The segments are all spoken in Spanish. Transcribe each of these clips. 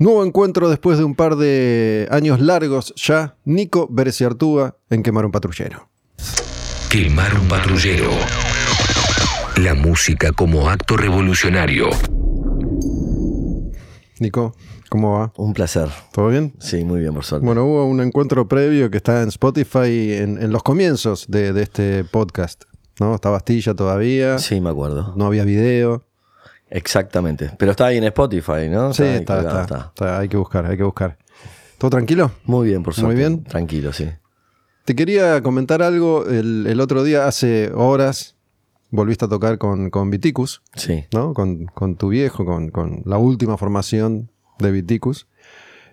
Nuevo encuentro después de un par de años largos ya. Nico Bereciartúa en Quemar un Patrullero. Quemar un patrullero. La música como acto revolucionario. Nico, ¿cómo va? Un placer. ¿Todo bien? Sí, muy bien, por suerte. Bueno, hubo un encuentro previo que está en Spotify en, en los comienzos de, de este podcast. ¿no? Está Bastilla todavía. Sí, me acuerdo. No había video. Exactamente. Pero está ahí en Spotify, ¿no? Sí, está, está, está. Hay que buscar, hay que buscar. ¿Todo tranquilo? Muy bien, por Muy suerte. bien. Tranquilo, sí. Te quería comentar algo. El, el otro día, hace horas, volviste a tocar con, con Viticus, Sí. ¿no? Con, con tu viejo, con, con la última formación de Viticus.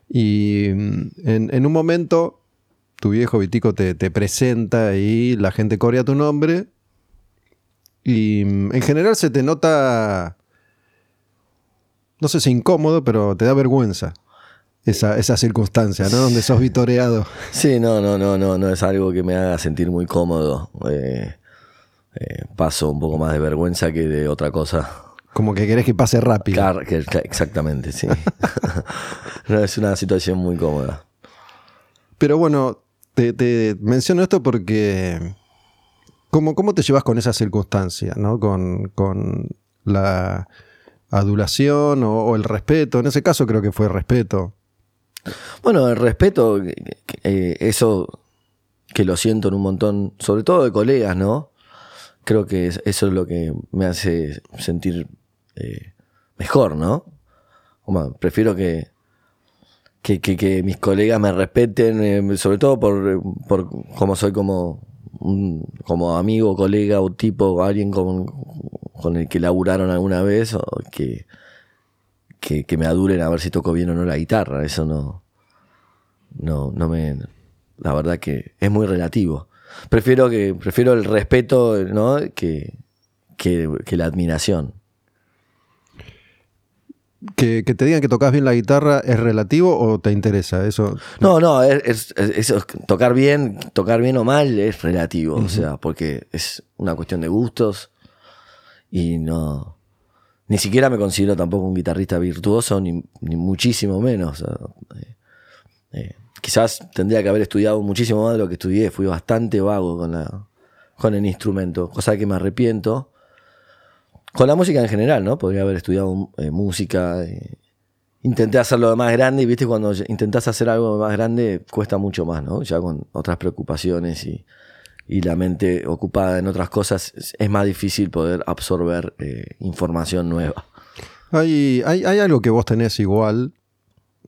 Y mm, en, en un momento, tu viejo Vitico te, te presenta y la gente corea tu nombre. Y mm, en general se te nota, no sé si incómodo, pero te da vergüenza esa, esa circunstancia, ¿no? Donde sos vitoreado. Sí, no, no, no, no, no es algo que me haga sentir muy cómodo. Eh, eh, paso un poco más de vergüenza que de otra cosa. Como que querés que pase rápido. Claro, que- que- exactamente, sí. no, es una situación muy cómoda. Pero bueno, te, te menciono esto porque. ¿Cómo, cómo te llevas con esa circunstancia? ¿no? Con, con la adulación o, el respeto. En ese caso creo que fue respeto. Bueno, el respeto, eh, eso que lo siento en un montón, sobre todo de colegas, ¿no? Creo que es- eso es lo que me hace sentir eh, mejor, ¿no? Prefiero que, que, que- mis colegas me respeten, eh, sobre todo por, por como soy como, un- como amigo, colega o tipo, alguien con, con el que laburaron alguna vez, o que, que, me adulen a ver si toco bien o no la guitarra. Eso no, no, no me, la verdad que es muy relativo. Prefiero que, prefiero el respeto, ¿no? Que, que la admiración. Que, que te digan que tocas bien la guitarra es relativo o te interesa eso. No, no, es, es- eso tocar bien, tocar bien o mal es relativo, o sea, porque es una cuestión de gustos y no, ni siquiera me considero tampoco un guitarrista virtuoso, ni, ni muchísimo menos. eh, eh, quizás tendría que haber estudiado muchísimo más de lo que estudié, fui bastante vago con, la, con el instrumento, cosa que me arrepiento. Con la música en general, ¿no? Podría haber estudiado eh, música, eh, intenté hacerlo más grande y viste cuando intentás hacer algo más grande cuesta mucho más, ¿no? Ya con otras preocupaciones y, y la mente ocupada en otras cosas es, más difícil poder absorber eh, información nueva. Hay, hay, hay algo que vos tenés igual,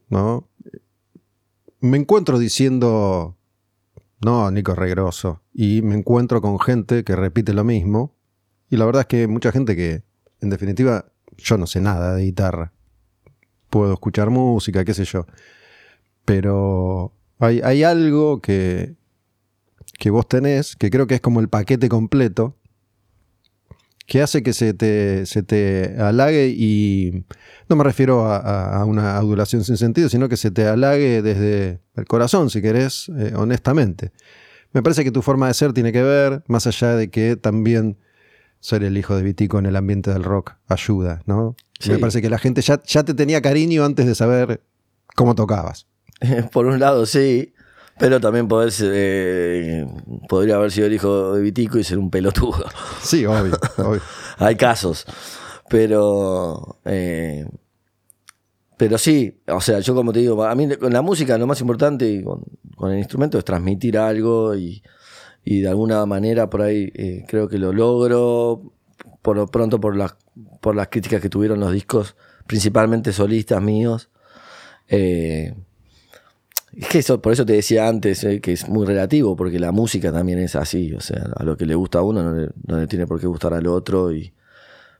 ¿no? Me encuentro diciendo, no, Nico regroso. Y me encuentro con gente que repite lo mismo. Y la verdad es que mucha gente que, en definitiva, yo no sé nada de guitarra. Puedo escuchar música, qué sé yo. Pero hay, hay algo que, que vos tenés, que creo que es como el paquete completo, que hace que se te, se te halague y no me refiero a, una adulación sin sentido, sino que se te halague desde el corazón, si querés, eh, honestamente. Me parece que tu forma de ser tiene que ver, más allá de que también ser el hijo de Vitico en el ambiente del rock ayuda, ¿no? Sí. Me parece que la gente ya, ya te tenía cariño antes de saber cómo tocabas. Por un lado sí, pero también podés, eh, podría haber sido el hijo de Vitico y ser un pelotudo. Sí, obvio, obvio. Hay casos. Pero. eh, pero sí, o sea, yo como te digo, a mí con la música lo más importante y con, con el instrumento es transmitir algo y, y de alguna manera por ahí eh, creo que lo logro. Por lo pronto, por las, por las críticas que tuvieron los discos, principalmente solistas míos. Eh, es que eso, por eso te decía antes eh, que es muy relativo, porque la música también es así, o sea, a lo que le gusta a uno no le, tiene por qué gustar al otro, y,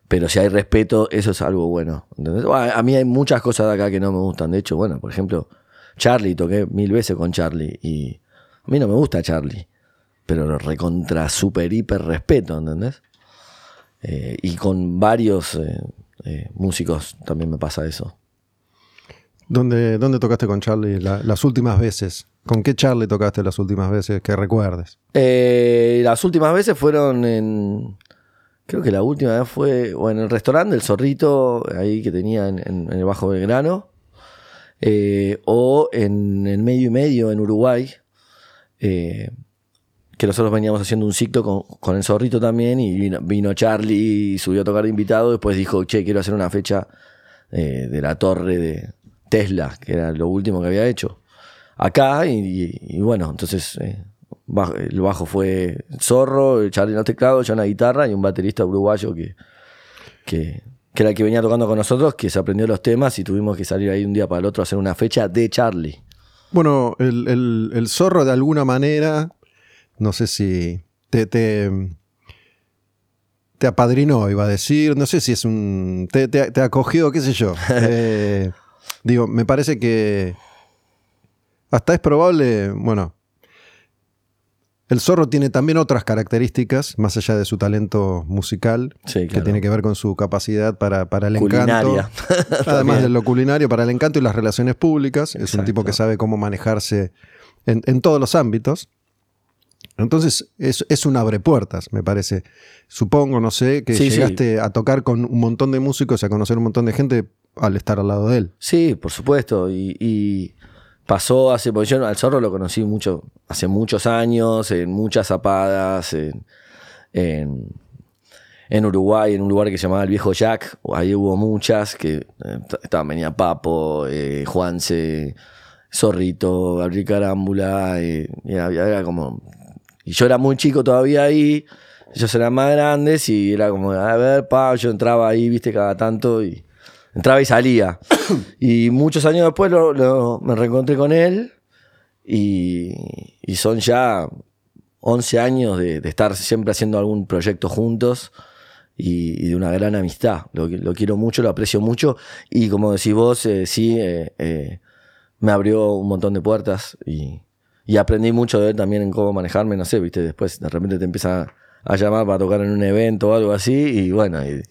pero si hay respeto, eso es algo bueno. Bueno, a mí hay muchas cosas de acá que no me gustan, de hecho, bueno, por ejemplo, Charlie, toqué mil veces con Charlie, y a mí no me gusta Charlie, pero lo recontra super hiper respeto, ¿entendés? Eh, y con varios eh, eh, músicos también me pasa eso. ¿Dónde, dónde tocaste con Charlie la- las últimas veces? ¿Con qué Charlie tocaste las últimas veces que recuerdes? Las últimas veces fueron en. Creo que la última vez fue o en el restaurante del Zorrito, ahí que tenía en, en- en el Bajo Belgrano. o en el medio y medio en Uruguay, que nosotros veníamos haciendo un ciclo con, el zorrito también y vino, Charlie y subió a tocar de invitado, después dijo, che, quiero hacer una fecha eh, de la torre de Tesla, que era lo último que había hecho, acá y, bueno, entonces eh, el bajo fue Zorro, Charlie en los teclados, yo en la guitarra y un baterista uruguayo que, que, que era el que venía tocando con nosotros, que se aprendió los temas y tuvimos que salir ahí un día para el otro a hacer una fecha de Charlie. Bueno, el- el zorro de alguna manera, no sé si te, te, te apadrinó, iba a decir, no sé si es un... te, te- te acogió, qué sé yo. Eh, digo, me parece que hasta es probable, bueno, el zorro tiene también otras características, más allá de su talento musical, Sí, que tiene que ver con su capacidad para, para el Culinaria. encanto. Además de lo culinario, para el encanto y las relaciones públicas. Es un tipo que sabe cómo manejarse en, en todos los ámbitos. Entonces, es, es un abre puertas, me parece. Supongo, no sé, que Sí, sí. llegaste a tocar con un montón de músicos y a conocer un montón de gente al estar al lado de él. Sí, por supuesto. Y, y pasó hace, porque yo al zorro lo conocí mucho, hace muchos años, en muchas zapadas, en, en, en Uruguay, en un lugar que se llamaba el Viejo Jack. Ahí hubo muchas, que eh, estaban, venía Papo, eh, Juanse, Zorrito, Gabriel Carámbula, eh, y era, era como... Y yo era muy chico todavía ahí, ellos eran más grandes y era como, a ver, pa, yo entraba ahí, viste, cada tanto y entraba y salía. y muchos años después lo- lo- me reencontré con él y, y son ya 11 años de, de estar siempre haciendo algún proyecto juntos y, y de una gran amistad. Lo, lo quiero mucho, lo aprecio mucho y como decís vos, eh, sí, eh, eh, me abrió un montón de puertas y, y aprendí mucho de él también en cómo manejarme, no sé, viste, después de repente te empieza a llamar para tocar en un evento o algo así y bueno, y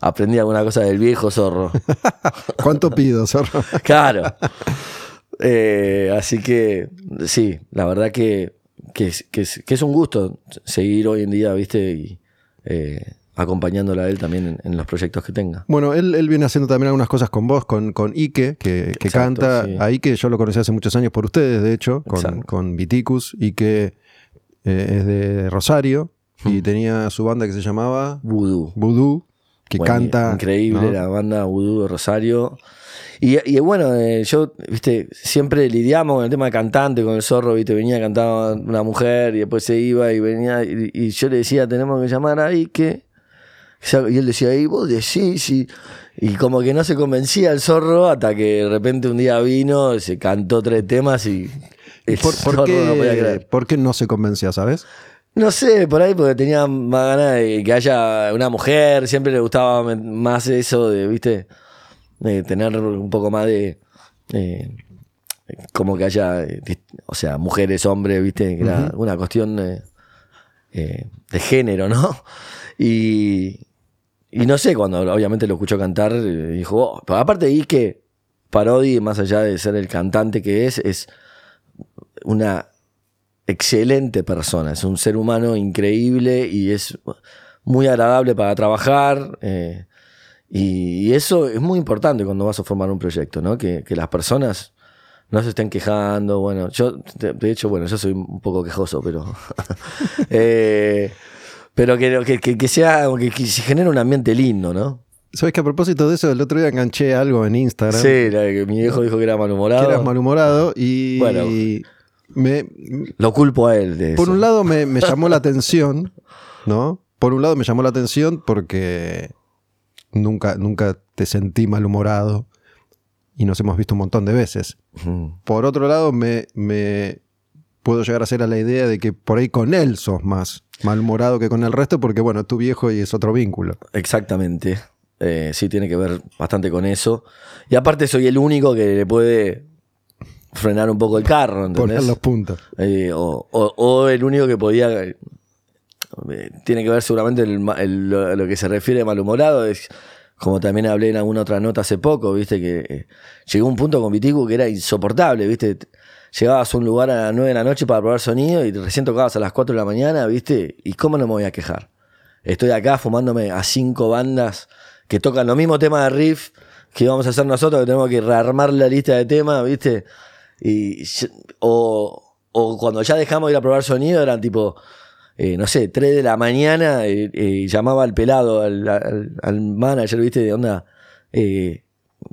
aprendí alguna cosa del viejo zorro. ¿Cuánto pido, zorro? Claro. Eh, así que sí, la verdad que, que, es, que es- que es un gusto seguir hoy en día, viste, y eh, acompañándolo a él también en, en los proyectos que tenga. Bueno, él, él viene haciendo también algunas cosas con vos, con, con Ike, que, que Exacto, canta. sí. A Ike yo lo conocí hace muchos años por ustedes, de hecho, con, con Viticus. Ike eh, es de Rosario Hmm. y tenía su banda que se llamaba Voodoo. Voodoo, que Bueno, canta. Increíble ¿no? la banda Voodoo de Rosario. Y, y bueno, eh, yo, viste, siempre lidiamos con el tema de cantante, con el zorro, viste, venía, cantaba una mujer y después se iba y venía, y, y yo le decía, tenemos que llamar a Ike. Y él decía, y vos decís, y, y como que no se convencía el zorro hasta que de repente un día vino, se cantó tres temas y el ¿Por, por zorro qué, no podía creer. por qué no se convencía, sabes? No sé, por ahí porque tenía más ganas de que haya una mujer, siempre le gustaba más eso de, viste, de tener un poco más de, eh, como que haya, eh, o sea, mujeres, hombres, viste, que era una cuestión eh, eh, de género, ¿no? Y, no sé, cuando obviamente lo escuchó cantar, eh, dijo, "Oh", aparte de que Parodi, más allá de ser el cantante que es, es una excelente persona, es un ser humano increíble y es muy agradable para trabajar. eh, y, eso es muy importante cuando vas a formar un proyecto, ¿no? Que las personas no se estén quejando. Bueno, yo, de, hecho, bueno, yo soy un poco quejoso, pero. eh, pero que, que, que- que sea, que, que se genere un ambiente lindo, ¿no? ¿Sabes que a propósito de eso, el otro día enganché algo en Instagram? Sí, la que mi viejo dijo que era Que malhumorado. eras malhumorado y Bueno. me, Lo culpo a él de Por eso. un lado me, me llamó la atención, ¿no? Por un lado me llamó la atención porque nunca, nunca te sentí malhumorado y nos hemos visto un montón de veces. Por otro lado, me, me puedo llegar a hacer a la idea de que por ahí con él sos más malhumorado que con el resto porque, bueno, es tu viejo y es otro vínculo. Exactamente. Eh, sí, tiene que ver bastante con eso. Y aparte soy el único que le puede frenar un poco el carro, Poner los puntos. Eh, o, o- o el único que podía... eh, tiene que ver seguramente el lo, lo que se refiere a malhumorado. Es, como también hablé en alguna otra nota hace poco, viste que eh, llegó un punto con Viticu que era insoportable, viste. Llegabas a un lugar a las 9 de la noche para probar sonido y recién tocabas a las 4 de la mañana, viste. ¿Y cómo no me voy a quejar? Estoy acá fumándome a cinco bandas que tocan los mismos temas de riff ¿qué íbamos a hacer nosotros? Que tenemos que rearmar la lista de temas, ¿viste? Y, o, o cuando ya dejamos de ir a probar sonido, eran tipo, eh, no sé, 3 de la mañana, eh, eh, llamaba al pelado, al, al- al manager, ¿viste? De onda. eh,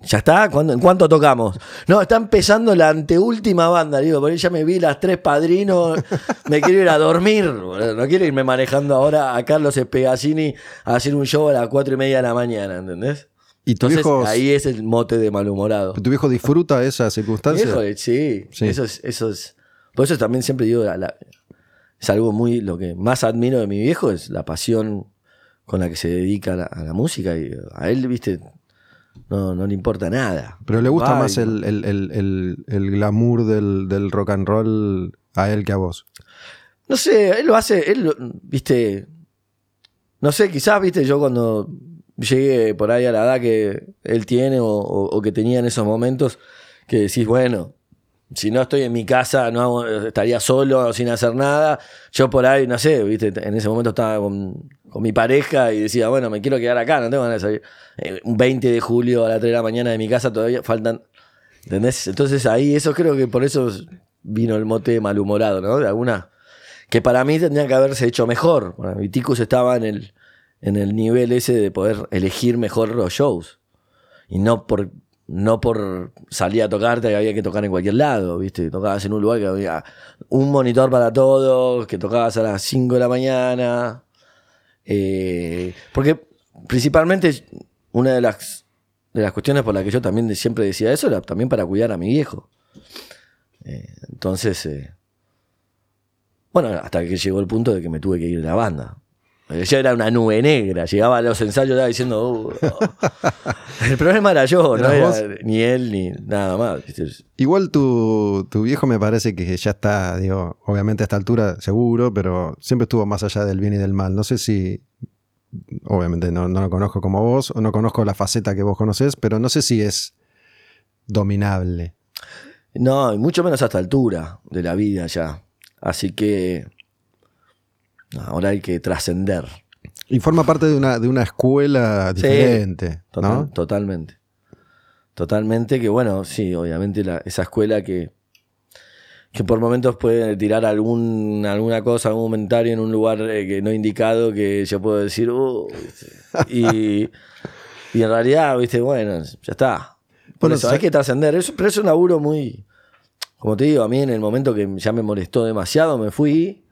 ¿Ya está? ¿Cuándo- ¿En cuánto tocamos? No, está empezando la anteúltima banda, digo, por ahí ya me vi las tres padrinos, me quiero ir a dormir, no quiero irme manejando ahora a Carlos Espegacini a hacer un show a las cuatro y media de la mañana, ¿entendés? ¿Y tu Entonces viejo, ahí es el mote de malhumorado. tu viejo disfruta esa circunstancia? Híjole, sí, Sí. Eso es, eso es. Por eso también siempre digo, la- la- es algo muy, lo que más admiro de mi viejo es la pasión con la que se dedica a la, a la música. Y a él, viste, no, no le importa nada. Pero le gusta Va más y- el, el- el- el- glamour del, del rock and roll a él que a vos. No sé, él lo hace, él, lo- viste, no sé, quizás, viste, yo cuando llegue por ahí a la edad que él tiene o, o- o que tenía en esos momentos, que decís, bueno, si no estoy en mi casa, no hago- estaría solo, sin hacer nada. Yo por ahí, no sé, viste, en ese momento estaba con, con mi pareja y decía, bueno, me quiero quedar acá, no tengo ganas de salir. Eh, un 20 de julio a las 3 de la mañana de mi casa todavía faltan, ¿entendés? Entonces ahí, eso creo que por eso vino el mote malhumorado, ¿no? De alguna que para mí tendría que haberse hecho mejor. Bueno, Viticus estaba en el, en el nivel ese de poder elegir mejor los shows. Y no por, no por salir a tocarte había que tocar en cualquier lado, ¿viste? Tocabas en un lugar que había un monitor para todos, que tocabas a las 5 de la mañana. Eh, porque principalmente una de las, de las cuestiones por las que yo también siempre decía eso era también para cuidar a mi viejo. Eh, entonces, eh, bueno, hasta que llegó el punto de que me tuve que ir de la banda. Yo era una nube negra, llegaba a los ensayos estaba diciendo, "Uh, oh". el problema era yo, no ¿Eras era ni él ni nada más. Igual tu, tu viejo me parece que ya está, digo, obviamente a esta altura seguro, pero siempre estuvo más allá del bien y del mal. No sé si, obviamente no, no lo conozco como vos, o no conozco la faceta que vos conocés, pero no sé si es dominable. No, y mucho menos a esta altura de la vida ya. Así que ahora hay que trascender. Y forma parte de una, de una escuela Sí, diferente, Total- ¿no? Totalmente. Totalmente que, bueno, sí, obviamente la- esa escuela que, que por momentos puede tirar algún, alguna cosa, algún comentario en un lugar eh, que no indicado que yo puedo decir, "Uh", y, y en realidad, viste, bueno, ya está. Por Bueno, eso, hay que trascender. Eso- Pero es un laburo muy, como te digo, a mí en el momento que ya me molestó demasiado, me fui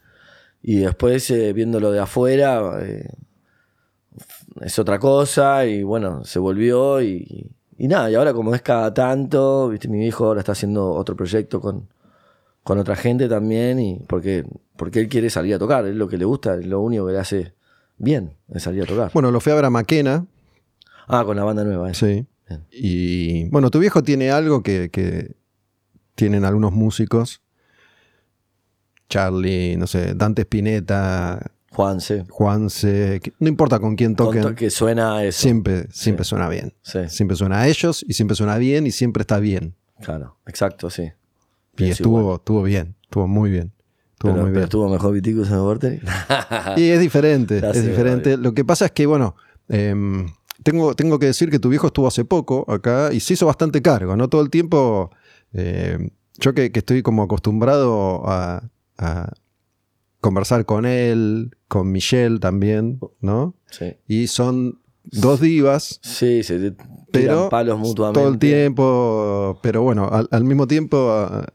y después eh, viéndolo de afuera... eh, es otra cosa y bueno, se volvió y, y nada, y ahora como es cada tanto, viste, mi hijo ahora está haciendo otro proyecto con, con otra gente también y porque, porque él quiere salir a tocar, es lo que le gusta, es lo único que le hace bien, es salir a tocar. Bueno, lo fui a ver a Maquena, Ah, con la banda nueva, eh. sí. Bien. Y bueno, tu viejo tiene algo que, que tienen algunos músicos. Charlie, no sé, Dante Spinetta, Juanse. Juanse, no importa con quién Con toquen, to- que suena eso. siempre, siempre suena bien. Sí, Siempre suena a ellos y siempre suena bien y siempre está bien. claro, exacto, sí. Y Pienso estuvo, igual. estuvo bien, estuvo muy bien. Estuvo Pero, muy pero bien. estuvo mejor Viticus en Vorterix. Y es diferente, es diferente. Lo que pasa es que, bueno, em, tengo, tengo que decir que tu viejo estuvo hace poco acá y se hizo bastante cargo, ¿no? Todo el tiempo, em, yo que, que estoy como acostumbrado a, a conversar con él, con Michelle también, ¿no? sí. Y son dos divas, Sí, se tiran pero palos mutuamente. todo el tiempo, pero bueno, al, al mismo tiempo ah,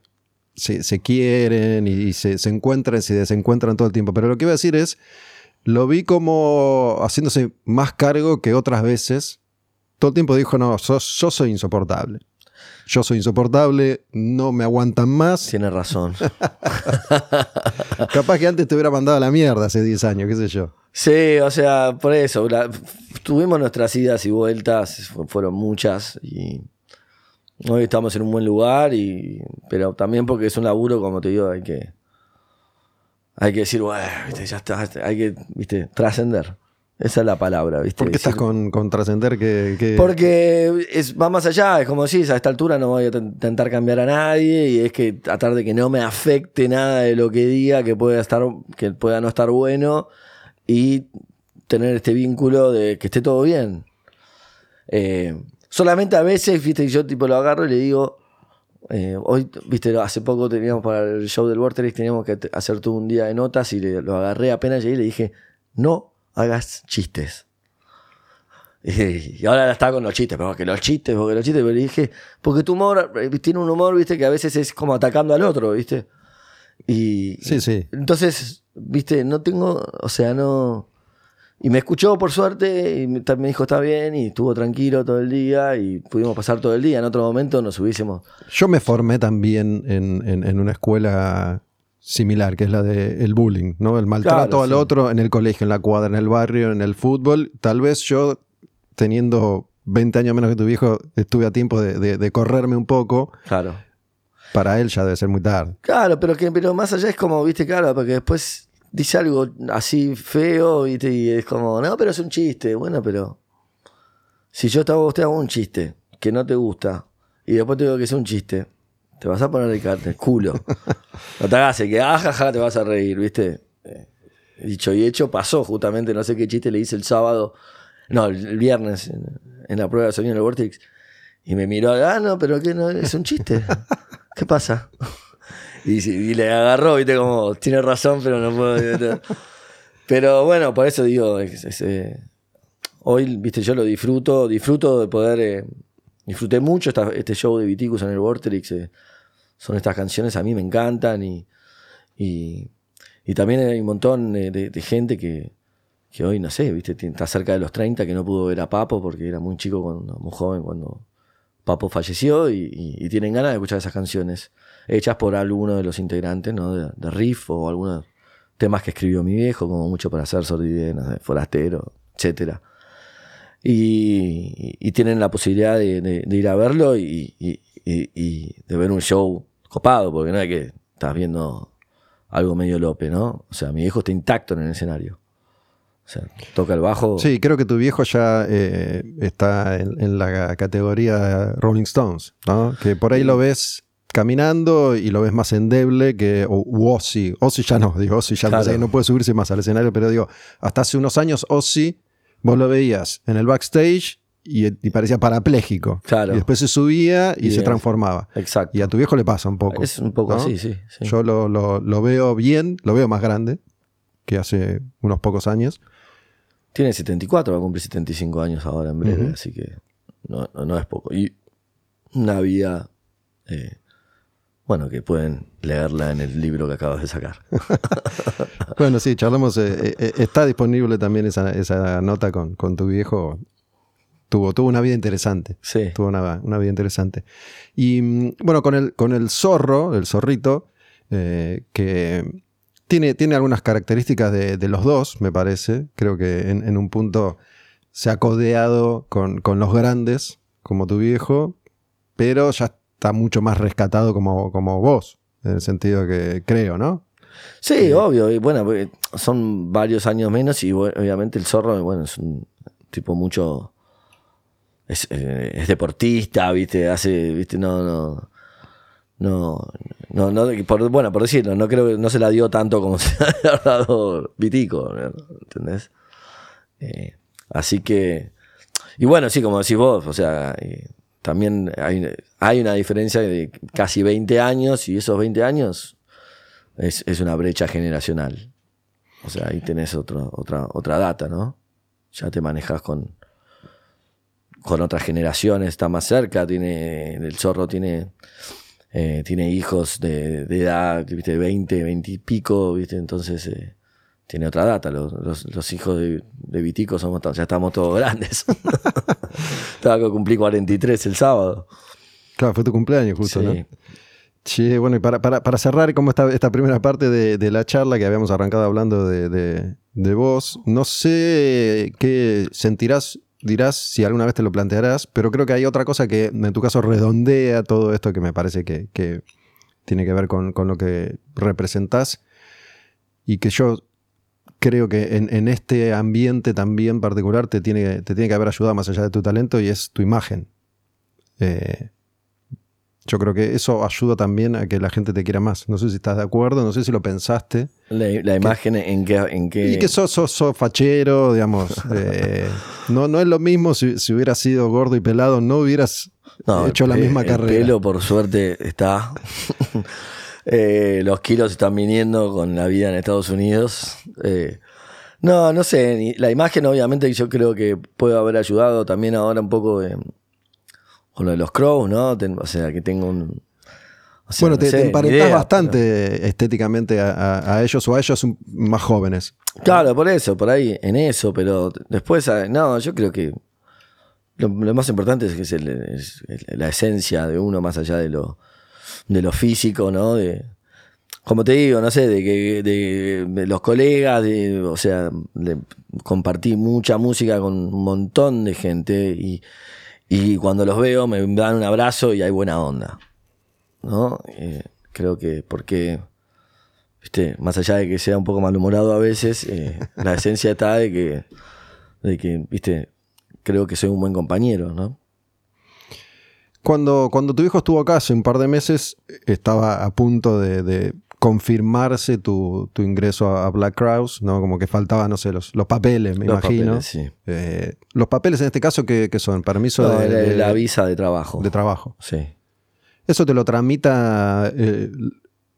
se, se quieren y, se, se encuentran y se desencuentran todo el tiempo. Pero lo que iba a decir es, lo vi como haciéndose más cargo que otras veces. Todo el tiempo dijo, no, sos- yo soy insoportable. Yo soy insoportable, no me aguantan más. Tiene razón. Capaz que antes te hubiera mandado a la mierda hace 10 años, qué sé yo. Sí, o sea, por eso. la- tuvimos nuestras idas y vueltas, fu- fueron muchas. Y hoy estamos en un buen lugar, y, pero también porque es un laburo, como te digo, hay que. Hay que decir, bueno, viste, ya está, hay que, viste, trascender. Esa es la palabra, ¿viste? ¿Por qué estás con, con trascender que, que- Porque es, va más allá, es como decís, a esta altura no voy a ten- intentar cambiar a nadie y es que tratar de que no me afecte nada de lo que diga, que pueda estar, que pueda no estar bueno y tener este vínculo de que esté todo bien. Eh, Solamente a veces, viste, yo tipo lo agarro y le digo, eh, hoy, viste, hace poco teníamos para el show del Vortex, teníamos que hacer todo un día de notas y le- lo agarré apenas llegué y le dije, no hagas chistes. Y ahora está con los chistes, pero que los chistes, porque los chistes, pero dije, porque tu humor eh, tiene un humor, viste, que a veces es como atacando al otro, viste. Y Sí, sí. entonces, viste, no tengo, o sea, no. Y me escuchó por suerte y me dijo está bien y estuvo tranquilo todo el día y pudimos pasar todo el día. En otro momento nos hubiésemos. Yo me formé también en, en- en una escuela similar, que es la de el bullying, ¿no? El maltrato Claro, al sí. otro en el colegio, en la cuadra, en el barrio, en el fútbol. Tal vez yo, teniendo 20 años menos que tu viejo, estuve a tiempo de, de- de correrme un poco. Claro. Para él ya debe ser muy tarde. Claro, pero que pero más allá es como, viste, claro, porque después dice algo así feo ¿viste? y es como, no, pero es un chiste. Bueno, pero si yo te hago, te hago un chiste que no te gusta y después te digo que es un chiste, te vas a poner el, car- el culo. no te hagas el que, ajaja, te vas a reír, ¿viste? Eh, Dicho y hecho, pasó justamente, no sé qué chiste le hice el sábado, no, el, viernes en, la prueba de sonido en el Vortex. Y me miró, ah, no, pero que no, es un chiste. ¿Qué pasa? Y, y le agarró, viste, como, tiene razón, pero no puedo. Pero bueno, por eso digo, es- es, eh, hoy, viste, yo lo disfruto, disfruto de poder, eh, disfruté mucho esta- este show de Viticus en el Vortex. eh, son estas canciones, a mí me encantan y, y, también hay un montón de, gente que, que hoy, no sé, viste, está cerca de los 30 que no pudo ver a Papo porque era muy chico, cuando, muy joven cuando Papo falleció y, tienen ganas de escuchar esas canciones hechas por alguno de los integrantes, ¿no? De, Riff o algunos temas que escribió mi viejo, como mucho para hacer sordidez, de forastero, etcétera. Y, y tienen la posibilidad de, de- de ir a verlo y, y- y- y de ver un show copado, porque no es que estás viendo algo medio lope, ¿no? O sea, mi viejo está intacto en el escenario. O sea, toca el bajo. Sí, creo que tu viejo ya eh, está en, en la categoría Rolling Stones, ¿no? Que por ahí lo ves caminando y lo ves más endeble que o, u Ozzy. Ozzy ya no, digo, Ozzy ya Claro. no puede subirse más al escenario, pero digo, hasta hace unos años Ozzy, vos lo veías en el backstage y, y parecía parapléjico. Claro. Y después se subía y, Y se es- transformaba. Exacto. Y a tu viejo le pasa un poco. es un poco ¿no? así, sí. sí. Yo lo, lo- lo veo bien, lo veo más grande que hace unos pocos años. Tiene 74, va a cumplir 75 años ahora en breve, así que no, no- no es poco. Y una vida, eh, bueno, que pueden leerla en el libro que acabas de sacar. Bueno, sí, charlamos. eh, eh, está disponible también esa, esa nota con, con tu viejo. Tuvo, tuvo una vida interesante. Sí. Tuvo una, una vida interesante. Y mm, bueno, con el, con el zorro, el zorrito, eh, que tiene, tiene algunas características de, de los dos, me parece. Creo que en, en un punto se ha codeado con, con los grandes, como tu viejo, pero ya está mucho más rescatado como, como vos, en el sentido que creo, ¿no? Sí, obvio. Y bueno, porque son varios años menos y obviamente el zorro, bueno, es un tipo mucho... Es, eh, es deportista, viste, hace, viste, no, no, no, no, no, por, bueno, por decirlo, no creo que no se la dio tanto como se la ha dado Vitico. ¿entendés? Eh, así que, y bueno, sí, como decís vos, o sea, eh, también hay, hay una diferencia de casi 20 años y esos 20 años es, es una brecha generacional. O sea, ahí tenés otro, otra, otra data, ¿no? Ya te manejas con, con otras generaciones, está más cerca, tiene, el zorro tiene, eh, tiene hijos de, de edad, viste, 20, 20 y pico, viste, entonces eh, tiene otra data. Los, los- los hijos de, de Vitico somos, ya estamos todos grandes. Estaba que cumplí 43 el sábado. Claro, fue tu cumpleaños justo, Sí. ¿no? Che, bueno, y para, para, para cerrar como esta, esta primera parte de, de la charla que habíamos arrancado hablando de, de- de vos, no sé qué sentirás, dirás si alguna vez te lo plantearás, pero creo que hay otra cosa que en tu caso redondea todo esto que me parece que, que tiene que ver con, con lo que representás y que yo creo que en, en este ambiente también particular te tiene, te tiene que haber ayudado más allá de tu talento y es tu imagen. Eh, Yo creo que eso ayuda también a que la gente te quiera más. No sé si estás de acuerdo, no sé si lo pensaste. La, la imagen en que, en que... Y que sos, sos, sos fachero, digamos. eh, no, no es lo mismo si, si hubieras sido gordo y pelado, no hubieras No, hecho el la misma el carrera. pelo, por suerte, está. Eh, los kilos están viniendo con la vida en Estados Unidos. Eh, no, no sé. ni- La imagen, obviamente, yo creo que puede haber ayudado también ahora un poco eh, con lo de los crows, ¿no? Ten- o sea, que tengo un. o sea, bueno, no te, sé, idea, bastante estéticamente a, a- a ellos o a ellos más jóvenes. Claro, por eso, por ahí, en eso, pero después, ah, no, yo creo que. Lo, lo más importante es que es, el- es la esencia de uno más allá de lo, de lo físico, ¿no? De, como te digo, no sé, de que de, los colegas, de, o sea, compartí mucha música con un montón de gente y, y cuando los veo me dan un abrazo y hay buena onda, ¿no? Eh, creo que porque, viste, más allá de que sea un poco malhumorado a veces, eh, la esencia está de que, de que, viste, creo que soy un buen compañero, ¿no? Cuando, cuando tu hijo estuvo acá hace un par de meses, estaba a punto de, de confirmarse tu, tu ingreso a, Black Crowes, ¿no? Como que faltaban, no sé, los, los papeles, me Los imagino. papeles, sí. Eh, los papeles en este caso, ¿qué, qué son? Permiso No, de, la, de- la visa de trabajo. de trabajo. Sí. ¿Eso te lo tramita eh,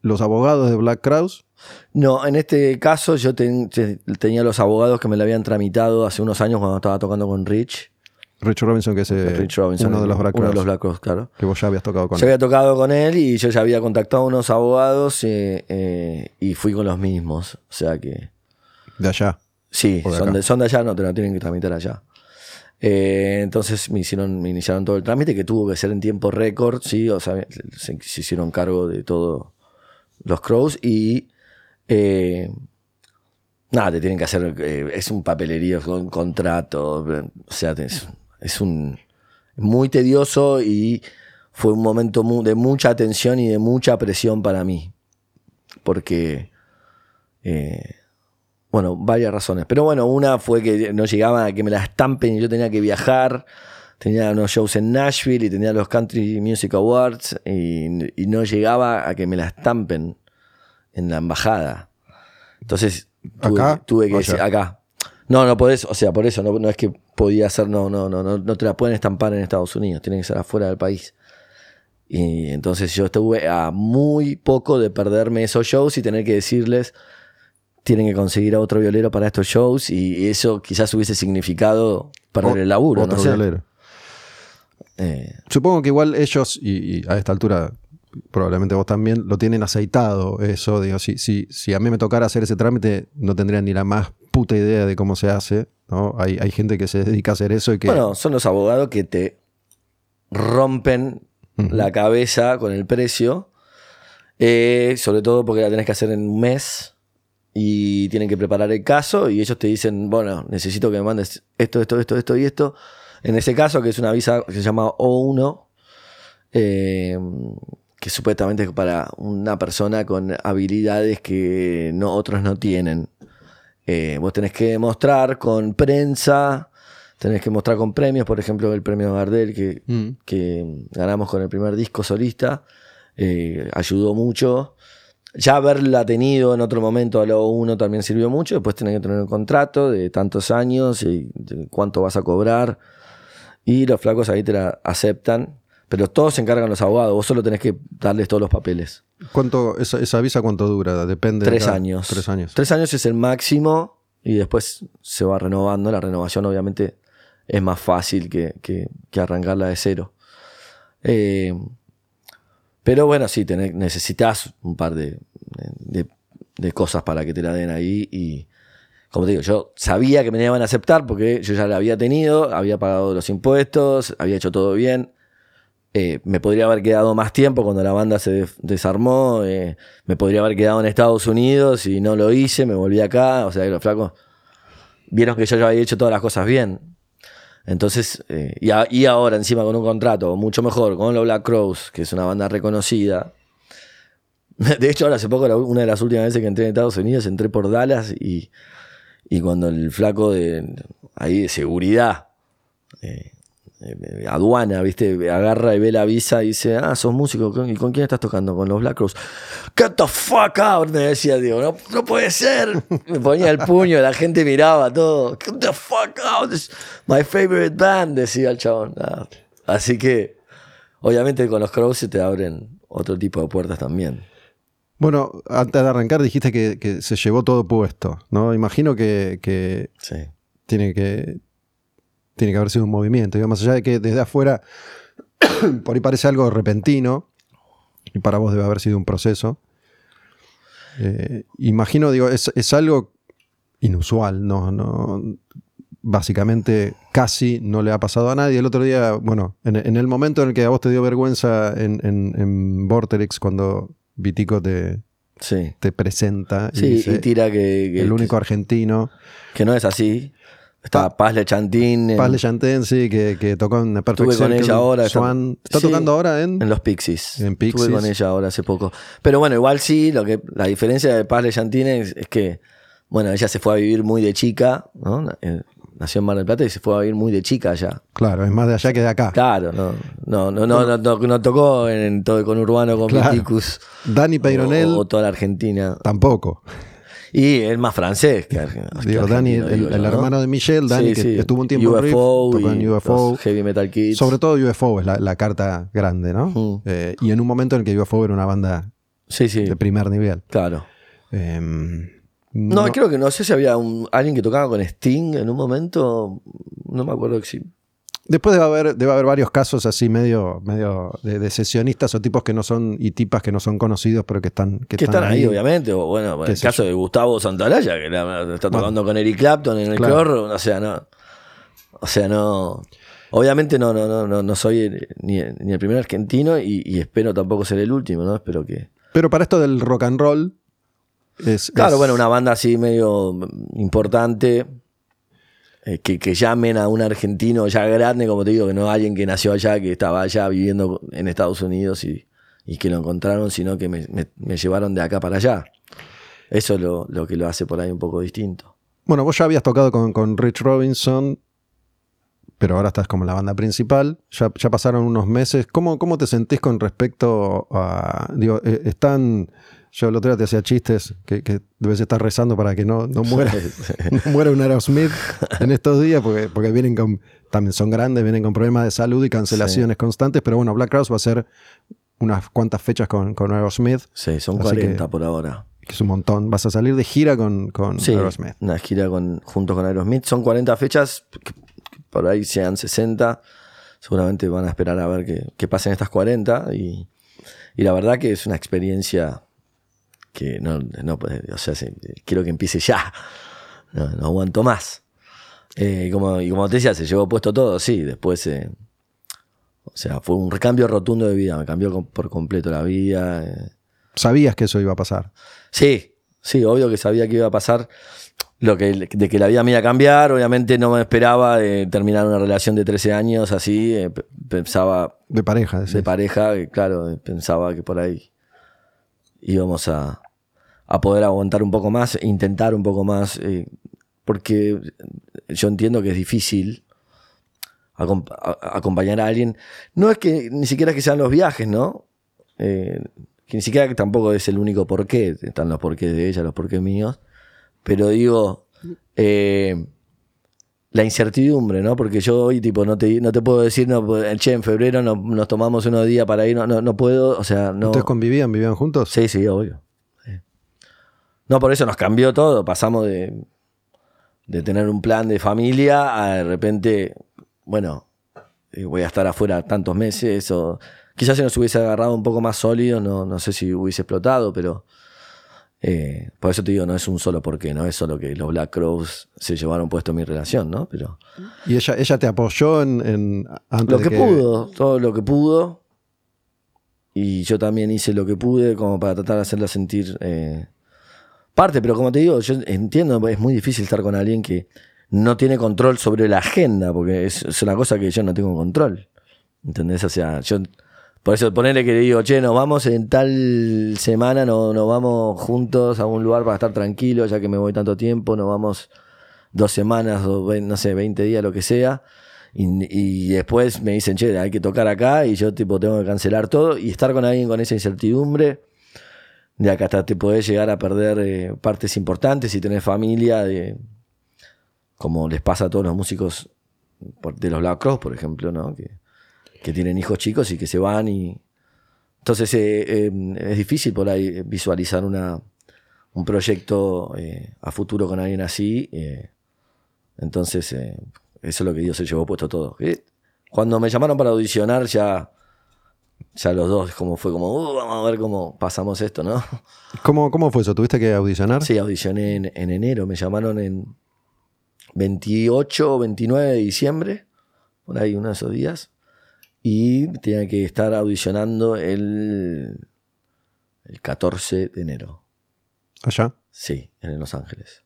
los abogados de Black Crowes? No, en este caso yo ten- te- tenía los abogados que me lo habían tramitado hace unos años cuando estaba tocando con Rich. Rich Robinson, que es eh, Rich Robinson. uno de los Black uno de los Black claro. que vos ya habías tocado con Yo él. había tocado con él y yo ya había contactado a unos abogados eh, eh, y fui con los mismos. O sea que De allá. sí, de son de, son de allá, no te lo tienen que tramitar allá. Eh, entonces me hicieron, me iniciaron todo el trámite que tuvo que ser en tiempo récord, sí, o sea, se, se hicieron cargo de todo los crows y eh, nada, te tienen que hacer, eh, es un papelerío con contrato, o sea, es, es un muy tedioso y fue un momento de mucha tensión y de mucha presión para mí, porque eh, bueno, varias razones. Pero bueno, una fue que no llegaba a que me la estampen y yo tenía que viajar. Tenía unos shows en Nashville y tenía los Country Music Awards y, y no llegaba a que me la estampen en la embajada. Entonces tuve, ¿Acá tuve que decir, acá. No, no podés, o sea, por eso, no, no es que podía hacer, no, no, no, no, no te la pueden estampar en Estados Unidos, tiene que ser afuera del país. Y entonces yo estuve a muy poco de perderme esos shows y tener que decirles, tienen que conseguir a otro violero para estos shows y eso quizás hubiese significado perder O- el laburo, otro no sé. violero. Eh, Supongo que igual ellos, y, y a esta altura probablemente vos también, lo tienen aceitado eso. Digo, si, si, si a mí me tocara hacer ese trámite, no tendría ni la más puta idea de cómo se hace. ¿no? Hay, hay gente que se dedica a hacer eso y que... Bueno, son los abogados que te rompen la cabeza con el precio, eh, sobre todo porque la tenés que hacer en un mes y tienen que preparar el caso y ellos te dicen, bueno, necesito que me mandes esto, esto, esto, esto y esto. En ese caso, que es una visa que se llama O1, eh, que supuestamente es para una persona con habilidades que no, otros no tienen. Eh, vos tenés que demostrar con prensa, tenés que mostrar con premios, por ejemplo, el premio Gardel que, Mm. que ganamos con el primer disco solista, eh, ayudó mucho. Ya haberla tenido en otro momento a lo uno también sirvió mucho. Después tenés que tener un contrato de tantos años y de cuánto vas a cobrar. Y los flacos ahí te la aceptan. Pero todos se encargan los abogados. Vos solo tenés que darles todos los papeles. ¿Cuánto, esa, esa visa cuánto dura? Depende. de Tres años. Tres años. Tres años es el máximo y después se va renovando. La renovación obviamente es más fácil que, que- que arrancarla de cero. Eh, pero bueno, sí, tenés- necesitas un par de, de- de cosas para que te la den ahí y como te digo, yo sabía que me la iban a aceptar porque yo ya la había tenido, había pagado los impuestos, había hecho todo bien. Eh, me podría haber quedado más tiempo cuando la banda se des- desarmó. eh, me podría haber quedado en Estados Unidos y no lo hice, me volví acá. O sea, los flacos vieron que yo ya había hecho todas las cosas bien. Entonces, eh, y, ahora encima con un contrato mucho mejor, con los Black Crows, que es una banda reconocida. De hecho, ahora hace poco, una de las últimas veces que entré en Estados Unidos, entré por Dallas y, y cuando el flaco de ahí de seguridad eh, aduana, ¿viste? Agarra y ve la visa y dice, ah, sos músico, ¿y con quién estás tocando? Con los Black Crowes. Get the fuck out, me decía, digo, no, no puede ser. Me ponía el puño, la gente miraba todo. Get the fuck out, It's my favorite band, decía el chabón. Ah, Así que, obviamente con los Crowes se te abren otro tipo de puertas también. Bueno, antes de arrancar dijiste que, que se llevó todo puesto, ¿no? Imagino que, que Sí. tiene que tiene que haber sido un movimiento. Digo, más allá de que desde afuera por ahí parece algo repentino, y para vos debe haber sido un proceso. Eh, imagino, digo, es, es algo inusual, no, no, básicamente casi no le ha pasado a nadie. El otro día, bueno, en, en el momento en el que a vos te dio vergüenza en, en, en Vorterix, cuando Vitico te, Sí. te presenta y Sí, dice, y tira que, que, el único argentino, que no es así. Está Paz Lechantín Paz Leyanten, sí, que, que tocó en Perfect Estuve con ella ahora, está- Swan. ¿Está sí. tocando ahora en...? en los Pixies. En Pixies. Estuve con ella ahora hace poco. Pero bueno, igual sí, lo que la diferencia de Paz Leyantín es, es que, bueno, ella se fue a vivir muy de chica, ¿no? Eh, Nació en Mar del Plata y se fue a vivir muy de chica allá. Claro, es más de allá que de acá. Claro, no, no, no, no, no, no- no tocó en todo con Urbano, con Claro. Dani Peyronel o, o toda la Argentina. tampoco. Y es más francés que, que Digo, Dani, el, digo el yo, ¿no? hermano de Michelle, Dani, Sí, que sí. estuvo un tiempo en Riff, UFO tocó en y UFO. Heavy Metal Kids. Sobre todo UFO es la, la carta grande, ¿no? Mm. Eh, y en un momento en el que UFO era una banda Sí, sí, de primer nivel. claro. Em, No, creo que no sé si había un, alguien que tocaba con Sting en un momento. No me acuerdo sí. Después debe haber, debe haber varios casos así medio, medio de, de sesionistas o tipos que no son, y tipas que no son conocidos, pero que están, que Que están ahí, obviamente. O bueno, en el caso de Gustavo Santaraya, que la- está tocando con Eric Clapton en el Claro. corro. O sea, no. O sea, no. Obviamente no, no, no, no, no soy ni, ni el primer argentino y, y espero tampoco ser el último, ¿no? Espero que. Pero para esto del rock and roll, es, Claro, es- bueno, una banda así medio importante. Eh, que, que llamen a un argentino ya grande, como te digo, que no alguien que nació allá, que estaba allá viviendo en Estados Unidos y, y que lo encontraron, sino que me, me- llevaron de acá para allá. Eso es lo, lo que lo hace por ahí un poco distinto. Bueno, vos ya habías tocado con, con Rich Robinson, pero ahora estás como la banda principal. Ya, ya pasaron unos meses. ¿Cómo, ¿Cómo te sentís con respecto a. Digo, eh, están. Yo el otro día te hacía chistes que, que debes estar rezando para que no, no muera, no muera un Aerosmith en estos días, porque, porque vienen con. También son grandes, vienen con problemas de salud y cancelaciones constantes. Pero bueno, Black Crowes va a ser unas cuantas fechas con, con Aerosmith, Sí, son Así 40 que- por ahora. que es un montón. Vas a salir de gira con, con Sí, Aerosmith. una gira con, junto con Aerosmith. Son 40 fechas, que- que por ahí sean 60. Seguramente van a esperar a ver que, que pasen estas 40. Y, y la verdad que es una experiencia que no, no o sea, sí, quiero que empiece ya. No, no aguanto más. Eh, y como, y como te decía, se llevó puesto todo, sí. Después, eh, o sea, fue un recambio rotundo de vida. Me cambió por completo la vida. eh. Sabías que eso iba a pasar. Sí, sí, obvio que sabía que iba a pasar. Lo que, de que la vida me iba a cambiar, obviamente no me esperaba eh, terminar una relación de 13 años así. pe- pensaba De pareja, decís. de pareja, claro, pensaba que por ahí íbamos a, a poder aguantar un poco más, intentar un poco más, eh, porque yo entiendo que es difícil acompañar a alguien. No es que ni siquiera que sean los viajes, ¿no? Eh, que ni siquiera que tampoco es el único porqué, están los porqués de ella, los porqués míos, pero digo, eh, la incertidumbre, ¿no? Porque yo hoy, tipo, no te, no te puedo decir, no, pues, che, en febrero no- nos tomamos unos días para ir, no, no, no puedo, o sea, no. ¿Ustedes convivían? ¿Vivían juntos? Sí, sí, obvio. Sí. No, por eso nos cambió todo. Pasamos de, de tener un plan de familia a de repente, bueno, eh, voy a estar afuera tantos meses. O quizás si nos hubiese agarrado un poco más sólido, no, no sé si hubiese explotado, pero eh, por eso te digo, no es un solo porqué, no es solo que los Black Crows se llevaron puesto mi relación, ¿no? Pero ¿Y ella, ella te apoyó en, en- antes lo de que, pudo, todo lo que pudo. Y yo también hice lo que pude como para tratar de hacerla sentir eh, parte. Pero como te digo, yo entiendo, es muy difícil estar con alguien que no tiene control sobre la agenda, porque es, es una cosa que yo no tengo control. ¿Entendés? O sea, yo... Por eso ponerle que le digo, che, nos vamos en tal semana, no- nos vamos juntos a un lugar para estar tranquilos, ya que me voy tanto tiempo, nos vamos dos semanas o no sé, 20 días, lo que sea. Y, y después me dicen, che, hay que tocar acá y yo tipo tengo que cancelar todo y estar con alguien con esa incertidumbre. De acá hasta te podés llegar a perder eh, partes importantes si tenés familia, de, como les pasa a todos los músicos de los Black Cross, por ejemplo, ¿no? Que, que tienen hijos chicos y que se van y... Entonces eh, eh, es difícil por ahí visualizar una, un proyecto eh, a futuro con alguien así. entonces, eso es lo que Dios se llevó puesto todo. Cuando me llamaron para audicionar, ya, ya los dos, como fue como, "Uh, vamos a ver cómo pasamos esto, ¿no? ¿Cómo, ¿Cómo fue eso? ¿Tuviste que audicionar? Sí, audicioné en, en enero, me llamaron en 28 o 29 de diciembre, por ahí uno de esos días, y tenía que estar audicionando el, el 14 de enero. Allá. Sí, en Los Ángeles.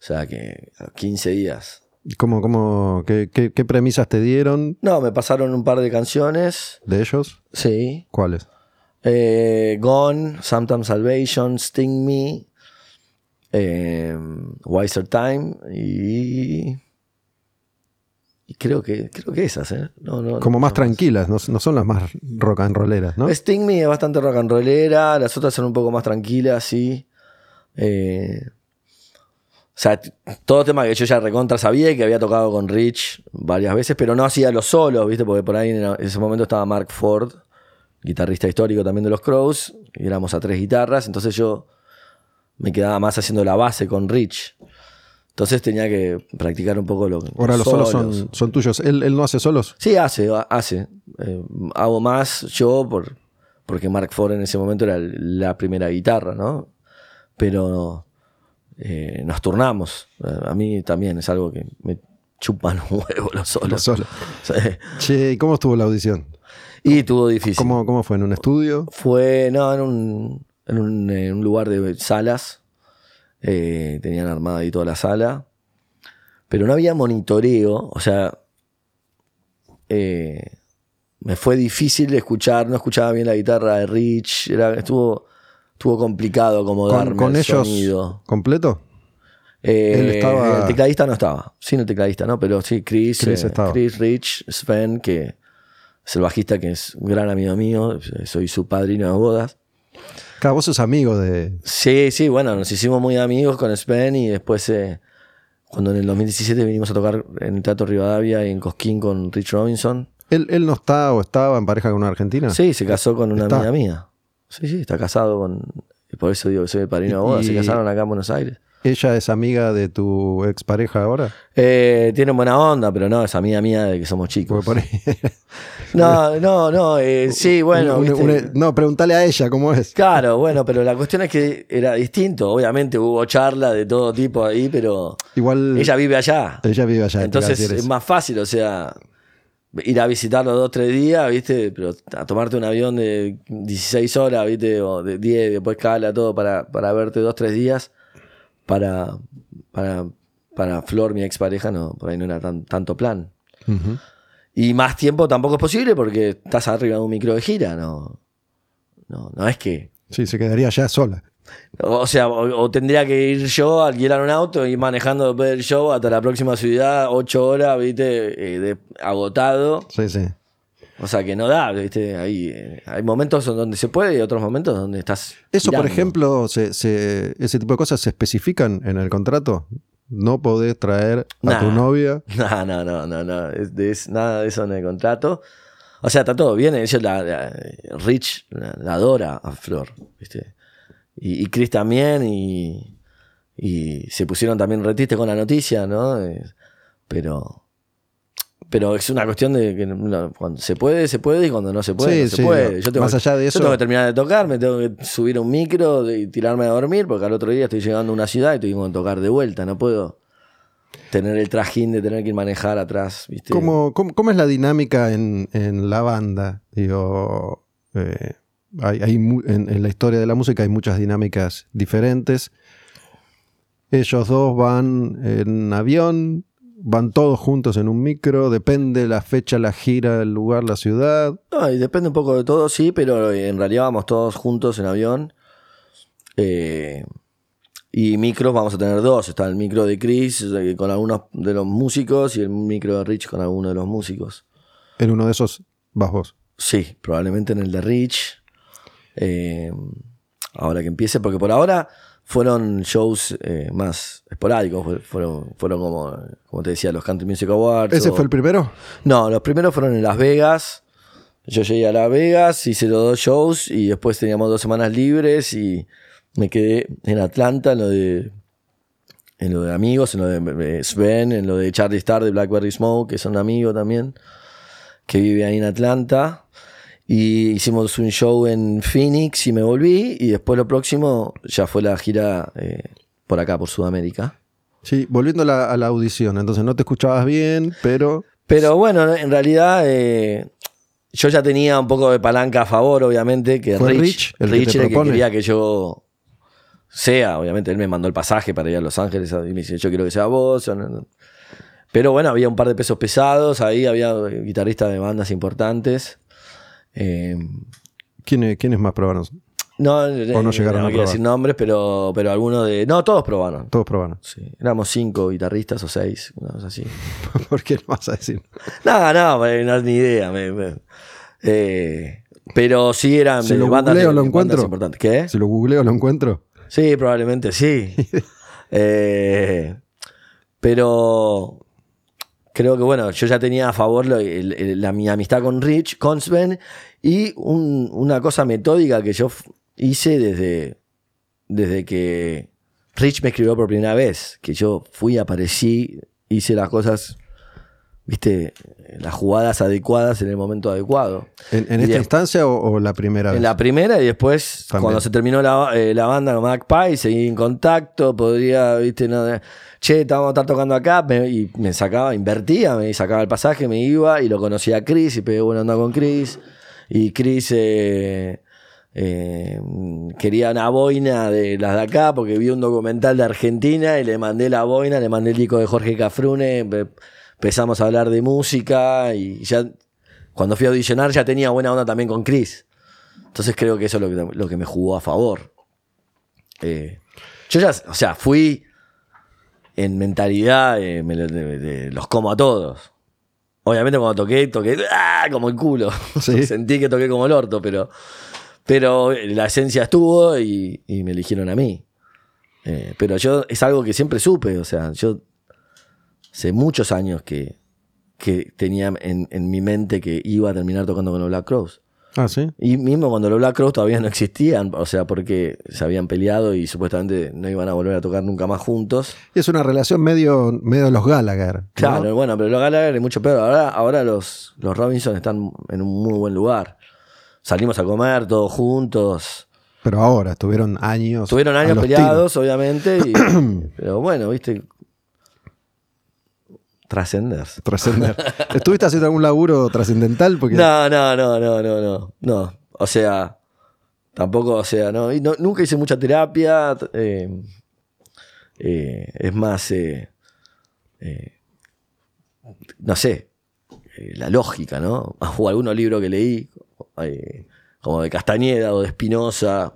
O sea que a 15 días. ¿Cómo, cómo, qué, qué- qué premisas te dieron No, me pasaron un par de canciones. de ellos? Sí. ¿Cuáles? Eh, Gone, Sometimes Salvation, Sting Me, eh, Wiser Time y. Y creo que, creo que esas, ¿eh? No, no, Como no, más tranquilas, no, no son las más rock and rolleras, ¿no? Sting Me es bastante rock and rollera, las otras son un poco más tranquilas, sí. Eh, o sea, todo tema que yo ya recontra sabía y que había tocado con Rich varias veces, pero no hacía los solos, ¿viste? Porque por ahí en ese momento estaba Mark Ford, guitarrista histórico también de los Crows, y éramos a tres guitarras, entonces yo me quedaba más haciendo la base con Rich. Entonces tenía que practicar un poco lo Ahora los solos son, son tuyos. ¿Él, él no hace solos? Sí, hace, hace. Eh, hago más yo por, porque Mark Ford en ese momento era la primera guitarra, ¿no? Pero eh, nos turnamos. Eh, A mí también es algo que me chupan un huevo los solos. Los solos. Sí. Che, ¿y cómo estuvo la audición? Y tuvo difícil. ¿Cómo, ¿Cómo fue? ¿En un estudio? Fue, no, en un, en un, en un lugar de salas. Eh, tenían armada ahí toda la sala. Pero no había monitoreo. O sea, eh, me fue difícil escuchar. No escuchaba bien la guitarra de Rich. Era, estuvo, estuvo complicado acomodarme ¿Con, ellos sonido. completo? Eh, Él estaba- El tecladista no estaba. Sin el tecladista, ¿no? Pero sí, Chris, Chris. Chris, Rich, Sven, que es el bajista, que es un gran amigo mío. Soy su padrino de bodas. Claro, vos sos amigo de. Sí, sí, bueno, nos hicimos muy amigos con Sven y después, eh, cuando en el 2017 vinimos a tocar en el Teatro Rivadavia y en Cosquín con Rich Robinson. ¿Él, él no está o estaba en pareja con una argentina? Sí, se casó con una Está. amiga mía. Sí, sí, está casado con. Y por eso digo que soy el padrino de bodas. Se casaron acá en Buenos Aires. ¿Ella es amiga de tu expareja ahora? Eh, tienen buena onda, pero no, es amiga mía de que somos chicos. Por ahí- No, no, no. eh, sí, bueno. Un- viste. un- no, pregúntale a ella cómo es. Claro, bueno, pero la cuestión es que era distinto. Obviamente hubo charla de todo tipo ahí, pero Igual. ella vive allá. ella vive allá. Entonces es más fácil, o sea, ir a visitarlo dos, tres días, ¿viste? Pero a tomarte un avión de 16 horas, ¿viste? O de 10, después cala todo para, para verte dos, tres días. Para, para, para Flor, mi expareja, no, por ahí no era tan, tanto plan. Y más tiempo tampoco es posible porque estás arriba de un micro de gira, no. No, no es que. Sí, se quedaría allá sola. O sea, o, o tendría que ir yo a alquilar un auto y ir manejando después del show hasta la próxima ciudad, ocho horas, ¿viste? Eh, de- agotado. Sí, sí. O sea, que no da, ¿viste? Hay, hay momentos en donde se puede y otros momentos donde estás. Eso, por ejemplo, se, se- ese tipo de cosas se especifican en el contrato. No podés traer a tu novia. No, no, no, no, no. Es, nada de eso en el contrato. O sea, está todo bien. Ella, la, la- Rich, la, la adora a Flor, ¿viste? Y, y Chris también. Y, y se pusieron también retistes con la noticia, ¿no? Pero. Pero es una cuestión de que no, cuando se puede, se puede, y cuando no se puede, Sí, no se sí, puede. Yo tengo, más allá de yo eso- tengo que terminar de tocar, me tengo que subir a un micro y tirarme a dormir, porque al otro día estoy llegando a una ciudad y tengo que tocar de vuelta. No puedo tener el trajín de tener que manejar atrás, ¿viste? ¿Cómo, cómo, cómo es la dinámica en, en la banda? Digo, eh, hay, hay en la historia de la música hay muchas dinámicas diferentes. Ellos dos van en avión, van todos juntos en un micro, depende la fecha, la gira, el lugar, la ciudad. No, y depende un poco de todo, sí, pero en realidad vamos todos juntos en avión. Eh, Y micros vamos a tener dos. Está el micro de Chris con algunos de los músicos y el micro de Rich con alguno de los músicos. En uno de esos vas vos. Sí, probablemente en el de Rich. Eh, ahora que empiece, porque por ahora fueron shows eh, más esporádicos. fue- Fueron, fueron como, como te decía, los Country Music Awards. ¿Ese o- fue el primero? No, los primeros fueron en Las Vegas. Yo llegué a Las Vegas, hice los dos shows y después teníamos dos semanas libres y me quedé en Atlanta en lo de en lo de amigos, en lo de eh, Sven, en lo de Charlie Star de Blackberry Smoke, que es un amigo también, que vive ahí en Atlanta. Y hicimos un show en Phoenix y me volví. Y después lo próximo ya fue la gira eh, por acá, por Sudamérica. Sí, volviendo a la, a la audición. Entonces no te escuchabas bien, pero. Pero bueno, en realidad eh, yo ya tenía un poco de palanca a favor, obviamente, que ¿Fue Rich, Rich el que Rich te era el que quería que yo sea, obviamente él me mandó el pasaje para ir a Los Ángeles y me dice, yo quiero que sea vos. Pero bueno, había un par de pesos pesados, ahí había guitarristas de bandas importantes. Eh, ¿quiénes, quiénes más probaron? no, O no llegaron a quiero decir nombres, pero, pero algunos de... No, todos probaron. Todos probaron. Sí, éramos cinco guitarristas o seis, una cosa así. ¿Por qué no vas a decir? No, no, eh, no ni idea. me- me- eh, pero sí eran Si lo bandas, googleo, lo encuentro. importantes. ¿Qué? Si lo googleo, lo encuentro. Sí, probablemente sí. Eh, pero creo que bueno, yo ya tenía a favor la, mi amistad con Rich, con Sven, y un- una cosa metódica que yo hice desde, desde que Rich me escribió por primera vez, que yo fui, aparecí, hice las cosas, viste, las jugadas adecuadas en el momento adecuado. ¿En, esta de- instancia o, o la primera vez? en la primera y después, También. cuando se terminó la, eh, la banda con Magpie, seguí en contacto, podría, viste, no, de- che, te vamos a estar tocando acá, y me sacaba, invertía, me sacaba el pasaje, me iba y lo conocía a Chris y pegué buena onda con Chris. Y Chris eh, eh, quería una boina de las de acá porque vi un documental de Argentina y le mandé la boina, le mandé el disco de Jorge Cafrune, empe- empezamos a hablar de música y ya cuando fui a audicionar ya tenía buena onda también con Chris. Entonces creo que eso es lo que, lo que me jugó a favor. Eh, yo ya, o sea, fui en mentalidad, eh, me lo- de- de- los como a todos. Obviamente cuando toqué, toqué ¡ah! como el culo. Sí. Sentí que toqué como el orto, pero, pero la esencia estuvo y, y me eligieron a mí. Eh, pero yo es algo que siempre supe, o sea, yo hace muchos años que, que tenía en, en mi mente que iba a terminar tocando con los Black Crows. Ah, sí. Y mismo cuando los Black Crows todavía no existían, o sea, porque se habían peleado y supuestamente no iban a volver a tocar nunca más juntos. Y es una relación medio, medio los Gallagher. ¿no? Claro, bueno, pero los Gallagher es mucho peor. Ahora, ahora los, los Robinson están en un muy buen lugar. Salimos a comer todos juntos. Pero ahora, estuvieron años. Tuvieron años peleados, obviamente. y- pero bueno, viste. Trascender. Trascender. ¿Estuviste haciendo algún laburo trascendental? Porque No, no, no, no, no, no. No. O sea, tampoco, o sea, no. y no- nunca hice mucha terapia. eh, eh, es más, eh, no sé, la lógica, ¿no? O algunos libros que leí, como de Castañeda o de Espinosa.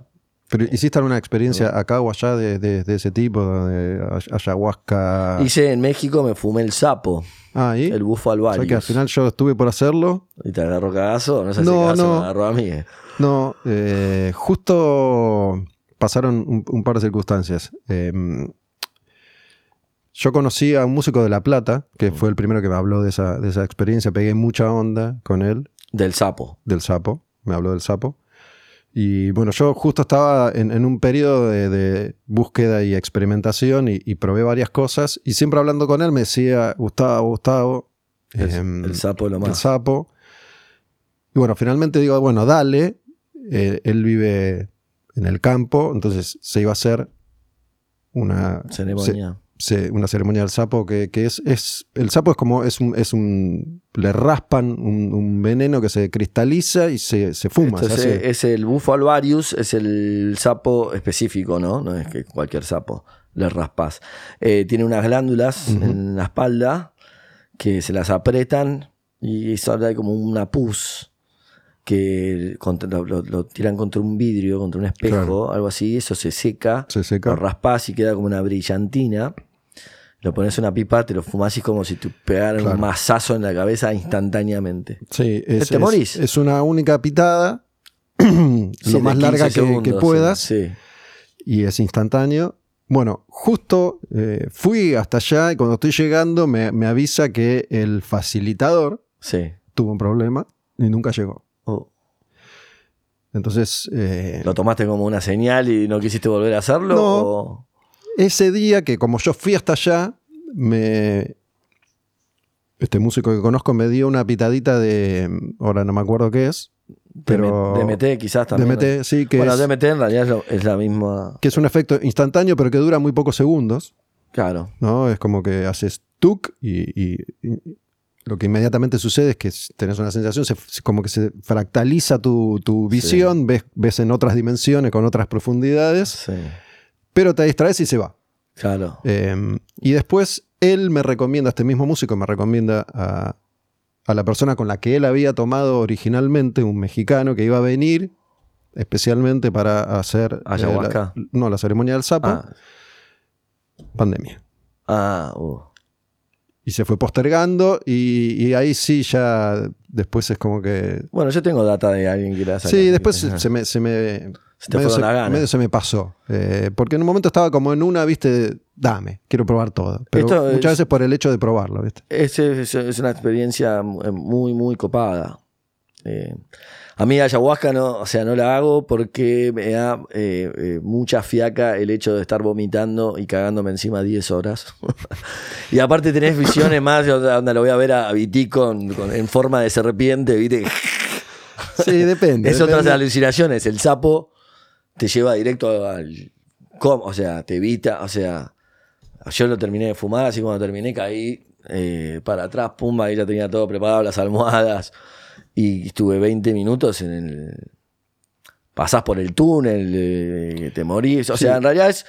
Pero ¿Hiciste alguna experiencia acá o allá de, de- de ese tipo? De ay- ayahuasca. Hice en México, me fumé el sapo, Ah, ¿y? el bufo O sea que al final yo estuve por hacerlo. ¿Y te agarró cagazo? No sé si No, cagazo no. me agarró a mí. eh. No, eh, justo pasaron un, un par de circunstancias. Eh, yo conocí a un músico de La Plata, que fue el primero que me habló de esa, de esa experiencia. Pegué mucha onda con él, Del sapo. del sapo. Me habló del sapo. Y bueno, yo justo estaba en, en un periodo de, de búsqueda y experimentación y, y probé varias cosas. Y siempre hablando con él me decía, Gustavo, Gustavo. El, em, el sapo lo el más. sapo. Y bueno, finalmente digo, bueno, dale. Eh, él vive en el campo, entonces se iba a hacer una Ceremonia. Se- una ceremonia del sapo que, que es, es. El sapo es como. Es un. Es un le raspan un, un veneno que se cristaliza y se, se fuma. se Entonces, hace- es el bufo alvarius, es el sapo específico, ¿no? No es que cualquier sapo le raspas. Eh, tiene unas glándulas en la espalda que se las apretan y sale como una pus. Que contra- lo, tiran contra un vidrio, contra un espejo, Claro. algo así, eso se seca, Se seca. lo raspás y queda como una brillantina. Lo pones en una pipa, te lo fumás y es como si te pegaran Claro. un mazazo en la cabeza instantáneamente. Sí, es, Te es- morís. es una única pitada, lo más larga 15 que, que puedas, Sí. y es instantáneo. Bueno, justo eh, fui hasta allá y cuando estoy llegando me, me avisa que el facilitador sí. tuvo un problema y nunca llegó. Entonces, eh, ¿Lo tomaste como una señal y no quisiste volver a hacerlo? No. o- ese día que como yo fui hasta allá, me... Este músico que conozco me dio una pitadita de... Ahora no me acuerdo qué es. Pero... DMT quizás también. DMT, sí, que, bueno, es, DMT en realidad es, la misma. que es un efecto instantáneo pero que dura muy pocos segundos. Claro. ¿no? Es como que haces tuk y, y- y lo que inmediatamente sucede es que tenés una sensación, se- como que se fractaliza tu, tu visión, ves, ves en otras dimensiones, con otras profundidades, Sí. pero te distraes y se va. Claro. Eh, y después él me recomienda, este mismo músico me recomienda a, a la persona con la que él había tomado originalmente, un mexicano que iba a venir especialmente para hacer... eh, ¿Ayahuasca? la- no, la ceremonia del sapo, Ah, pandemia. ah, uh. Y se fue postergando y, y ahí sí ya después es como que... Bueno, yo tengo data de alguien que la saca. Sí, después se, se me... Se me Se te medio ganas. medio se me pasó. Eh, porque en un momento estaba como en una, viste, dame, quiero probar todo. Pero Esto muchas es- veces por el hecho de probarlo, viste. Es, es- es una experiencia muy, muy copada. Eh, a mí ayahuasca no, o sea, no la hago porque me da eh, eh, mucha fiaca el hecho de estar vomitando y cagándome encima 10 horas. y aparte tenés visiones más, donde lo voy a ver a, a Viti con, con- en forma de serpiente, ¿viste? Sí, depende. Es depende. otras alucinaciones. El sapo te lleva directo al. ¿Cómo? O sea, te evita. O sea, yo lo terminé de fumar, así cuando terminé caí eh, para atrás, pumba, y ya tenía todo preparado, las almohadas. Y estuve 20 minutos en el. Pasás por el túnel, eh, te morís. O sea, en realidad es.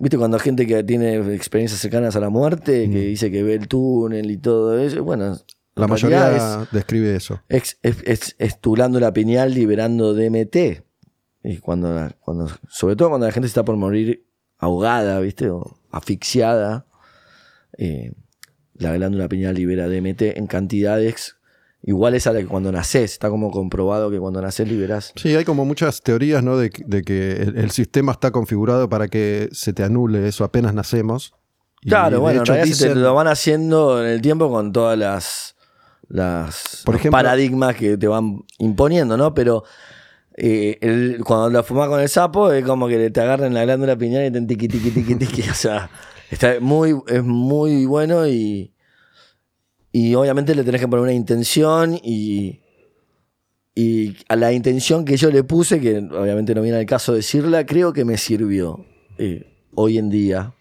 ¿Viste cuando hay gente que tiene experiencias cercanas a la muerte, que dice que ve el túnel y todo eso? Bueno. La mayoría es- describe eso. es, es, es- la pineal liberando DMT. Y cuando, cuando, sobre todo cuando la gente está por morir ahogada, ¿viste? O asfixiada, eh, la glándula pineal libera DMT en cantidades iguales a la que cuando naces. Está como comprobado que cuando naces liberas. Sí, hay como muchas teorías, ¿no? De, que- de que el, el sistema está configurado para que se te anule eso apenas nacemos. Y Claro, bueno, hecho en realidad se te lo van haciendo en el tiempo con todas las, las Por ejemplo- paradigmas que te van imponiendo, ¿no? Pero eh, el- cuando la fumás con el sapo es como que te agarran la glándula pineal y te tiqui, tiqui, tiqui, tiqui. O sea, está muy, es muy bueno y, y obviamente le tenés que poner una intención y, y a la intención que yo le puse, que obviamente no viene al caso decirla, creo que me sirvió eh, hoy en día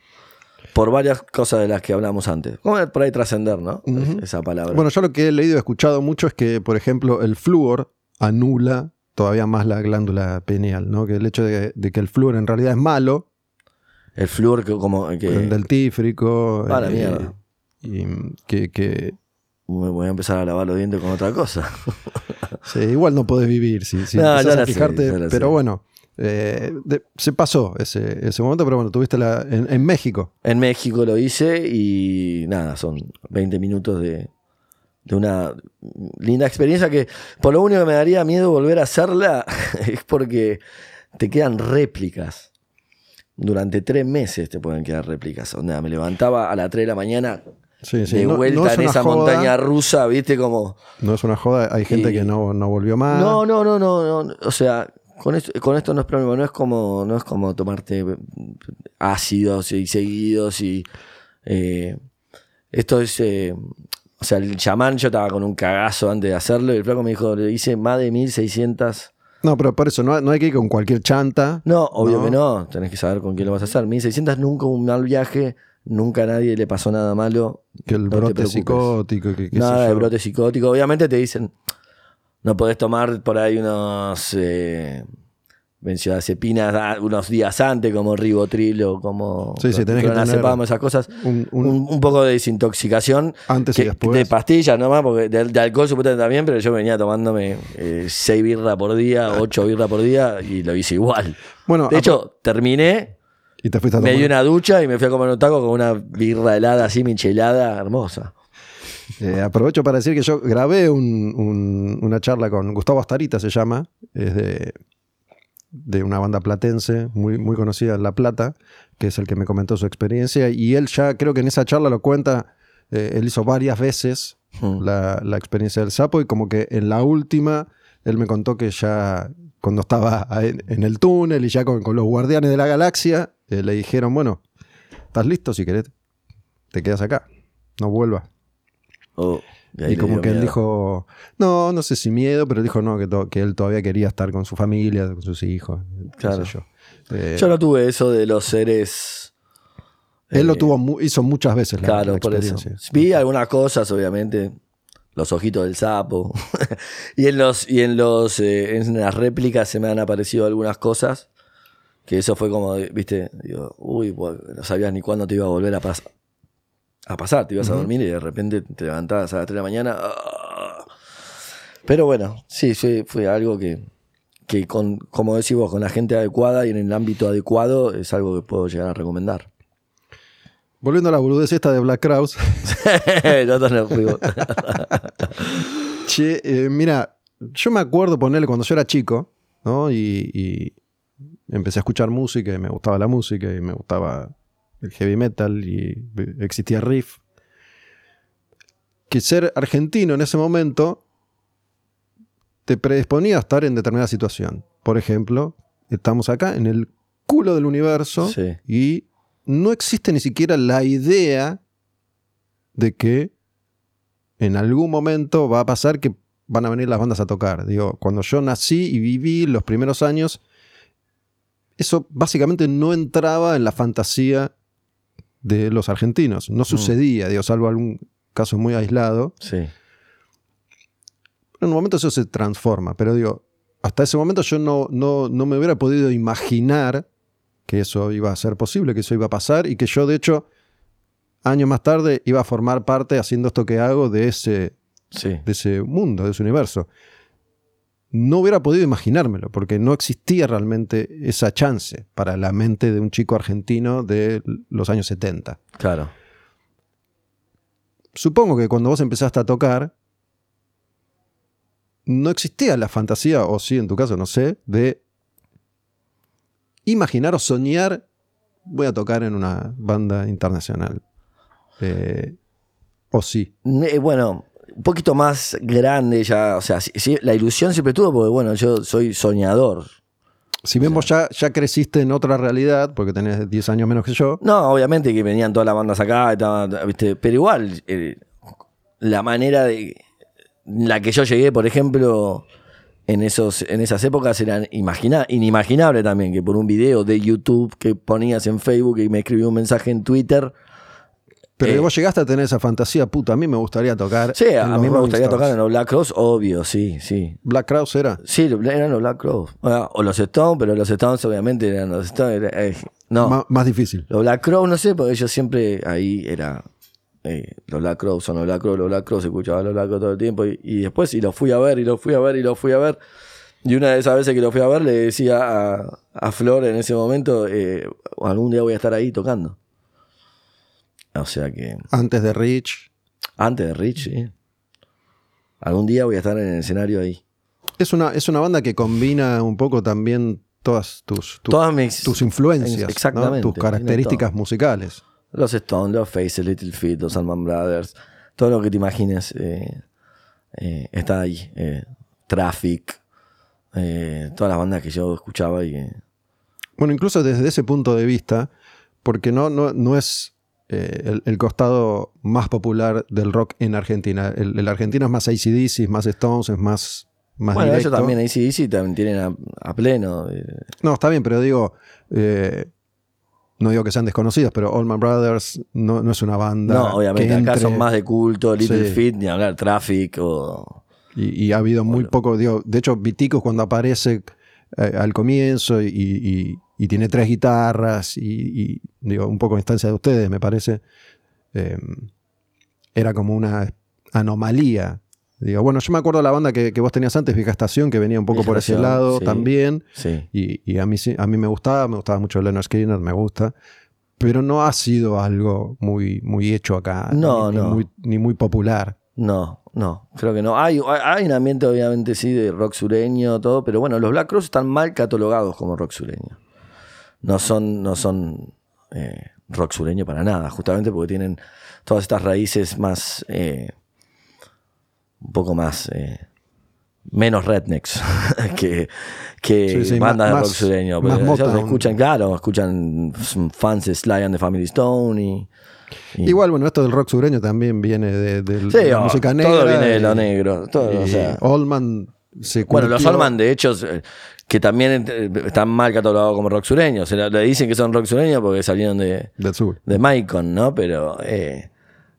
por varias cosas de las que hablamos antes. Como por ahí trascender, ¿no? Esa palabra. Bueno, yo lo que he leído y escuchado mucho es que, por ejemplo, el flúor anula todavía más la glándula pineal, ¿no? Que el hecho de, de que el flúor en realidad es malo, el flúor que como que el dentífrico, Ah, la eh, mierda. Y que, que me voy a empezar a lavar los dientes con otra cosa. sí, igual no podés vivir si, si No, empezás ya a sé, fijarte, pero sé. bueno, eh, de- se pasó ese, ese momento, pero bueno, tuviste la, en, en México. En México lo hice y nada, son 20 minutos de, de una linda experiencia que por lo único que me daría miedo volver a hacerla es porque te quedan réplicas. Durante tres meses te pueden quedar réplicas. O sea, me levantaba a las 3 de la mañana Sí, sí, de no- no vuelta es en esa joda, montaña rusa, ¿viste? Como... No es una joda, hay gente Y- que no, no volvió más. No, no, no, no, no. O sea, con esto, con esto no es problema. No es como, no es como tomarte ácidos y seguidos y eh, esto es. eh, o sea, el chamán, yo estaba con un cagazo antes de hacerlo y el flaco me dijo, le hice más de 1600. No, pero por eso, no, no hay que ir con cualquier chanta. No, obvio No. que no. Tenés que saber con quién lo vas a hacer. 1600 nunca un mal viaje, nunca a nadie le pasó nada malo. Que el No brote psicótico, que sé Nada de brote psicótico. Obviamente te dicen, no podés tomar por ahí unos eh, benzodiazepinas unos días antes, como ribotril o como Sí, sí, tenés que tener esas cosas. un- un- Un, un poco de desintoxicación. Antes y que- después. De pastillas nomás, porque de, de alcohol supuestamente también, pero yo venía tomándome eh, seis birras por día, ocho birras por día y lo hice igual. Bueno, De hecho, terminé, y te fuiste a me di una ducha y me fui a comer un taco con una birra helada así, michelada, hermosa. Eh, aprovecho para decir que yo grabé un- un- una charla con Gustavo Astarita, se llama, es de, de una banda platense muy, muy conocida en La Plata, que es el que me comentó su experiencia, y él ya creo que en esa charla lo cuenta, eh, él hizo varias veces Mm. la, la experiencia del sapo, y como que en la última, él me contó que ya cuando estaba en, en el túnel y ya con, con los guardianes de la galaxia, eh, le dijeron, bueno, ¿estás listo si querés? Te quedas acá, no vuelvas. Oh, Y como que él dijo, no, no sé si miedo, pero dijo no, que, to- que él todavía quería estar con su familia, con sus hijos. Claro. sé yo. Eh, Yo no tuve eso de los seres. él lo eh, tuvo, mu- hizo muchas veces la, Claro, la por eso. Vi algunas cosas, obviamente. Los ojitos del sapo. y en los, y en los eh, en las réplicas se me han aparecido algunas cosas. Que eso fue como, viste, digo, uy, pues, no sabías ni cuándo te iba a volver a, pas- a pasar. Te ibas a dormir y de repente te levantabas a las 3 de la mañana. ¡ah! Pero bueno, sí, fue, fue algo que, que con, como decís vos, con la gente adecuada y en el ámbito adecuado es algo que puedo llegar a recomendar. Volviendo a la boludez esta de Black Crowes, Nosotros nos fuimos. che, eh, mira, yo me acuerdo ponerle cuando yo era chico, ¿no? Y, y empecé a escuchar música y me gustaba la música y me gustaba el heavy metal y existía riff. Que ser argentino en ese momento te predisponía a estar en determinada situación. Por ejemplo, estamos acá en el culo del universo Sí. y no existe ni siquiera la idea de que en algún momento va a pasar que van a venir las bandas a tocar. Digo, cuando yo nací y viví los primeros años, eso básicamente no entraba en la fantasía de los argentinos. No sucedía, digo, salvo algún caso muy aislado. Sí. En un momento eso se transforma, pero digo, hasta ese momento yo no, no, no me hubiera podido imaginar que eso iba a ser posible, que eso iba a pasar y que yo de hecho años más tarde iba a formar parte haciendo esto que hago de ese, Sí. de ese mundo, de ese universo. No hubiera podido imaginármelo, porque no existía realmente esa chance para la mente de un chico argentino de los años 70. Claro. Supongo que cuando vos empezaste a tocar, no existía la fantasía, o sí, en tu caso, no sé, de imaginar o soñar, voy a tocar en una banda internacional. Eh, o sí. Eh, Bueno, un poquito más grande ya, o sea, la ilusión siempre tuvo porque, bueno, yo soy soñador. Si vos ya, ya creciste en otra realidad, porque tenés 10 años menos que yo, No, obviamente que venían todas las bandas acá, estaban, ¿viste? pero igual, eh, la manera de la que yo llegué, por ejemplo, en, esos, en esas épocas era imagina- inimaginable también que por un video de YouTube que ponías en Facebook y me escribió un mensaje en Twitter. pero Eh. vos llegaste a tener esa fantasía, puta, a mí me gustaría tocar. Sí, a mí me Rolling gustaría Stones. tocar en los Black Cross, obvio, sí, sí. Black Crowes era. Sí, eran los Black. Bueno, o los Stones, pero los Stones obviamente eran los Stones. era- eh, no, más difícil. los Black Crows no sé, porque yo siempre ahí era. Eh, los Black Crows, los Black Crows, escuchaba los Black Crows todo el tiempo. Y, y después, y los fui a ver, y los fui a ver, y los fui a ver. Y una de esas veces que los fui a ver, le decía a, a Flor en ese momento: eh, algún día voy a estar ahí tocando. O sea que. Antes de Rich. Antes de Rich, sí. Algún día voy a estar en el escenario ahí. Es una, es una banda que combina un poco también todas tus, tus, Todas mis. tus influencias, ¿no? Exactamente, tus características musicales. Los Stones, los Faces, Little Feat, los Allman Brothers, todo lo que te imagines eh, eh, está ahí. Eh, Traffic, todas las bandas que yo escuchaba y Bueno, incluso desde ese punto de vista, porque no, no, no es el, el costado más popular del rock en Argentina. El, el argentino es más ACDC, es más Stones, es más, más Bueno, directo. ellos también, ACDC también tienen a, a pleno. No, está bien, pero digo, eh, no digo que sean desconocidos, pero Allman Brothers no, no es una banda. no, obviamente, que acá entre- son más de culto, Little Sí. Feat, ni hablar, Traffic o... Y, y ha habido muy poco, digo, de hecho, Viticus cuando aparece eh, al comienzo y, y- y tiene tres guitarras y, digo, un poco a instancia de ustedes, me parece. eh, era como una anomalía. Digo, bueno, yo me acuerdo de la banda que, que vos tenías antes, Vieja Estación, que venía un poco Vieja por ese Estación, lado sí. también. Sí. Y, y a, mí, a mí me gustaba, me gustaba mucho Leonard Skinner, me gusta. Pero no ha sido algo muy, muy hecho acá. No, ni, ni no. muy, ni muy popular. No, no, creo que no. Hay, hay- un ambiente, obviamente, sí, de rock sureño, todo, pero bueno, los Black Crowes están mal catalogados como rock sureño. No son, no son eh, rock sureño para nada, justamente porque tienen todas estas raíces más, eh, un poco más, eh, menos rednecks que, que Sí, sí, bandas más- de rock sureño. Porque ellos escuchan, claro, escuchan fans de Sly and the Family Stone y... y- Igual, bueno, esto del rock sureño también viene de, de Sí, la oh, música negra. todo viene de lo negro. Todo, o sea. Allman se Bueno, los Allman, de hecho, que también eh, están mal catalogados como rock sureños. Se le dicen que son rock sureños porque salieron de, del sur. de Macon, ¿no? Pero eh,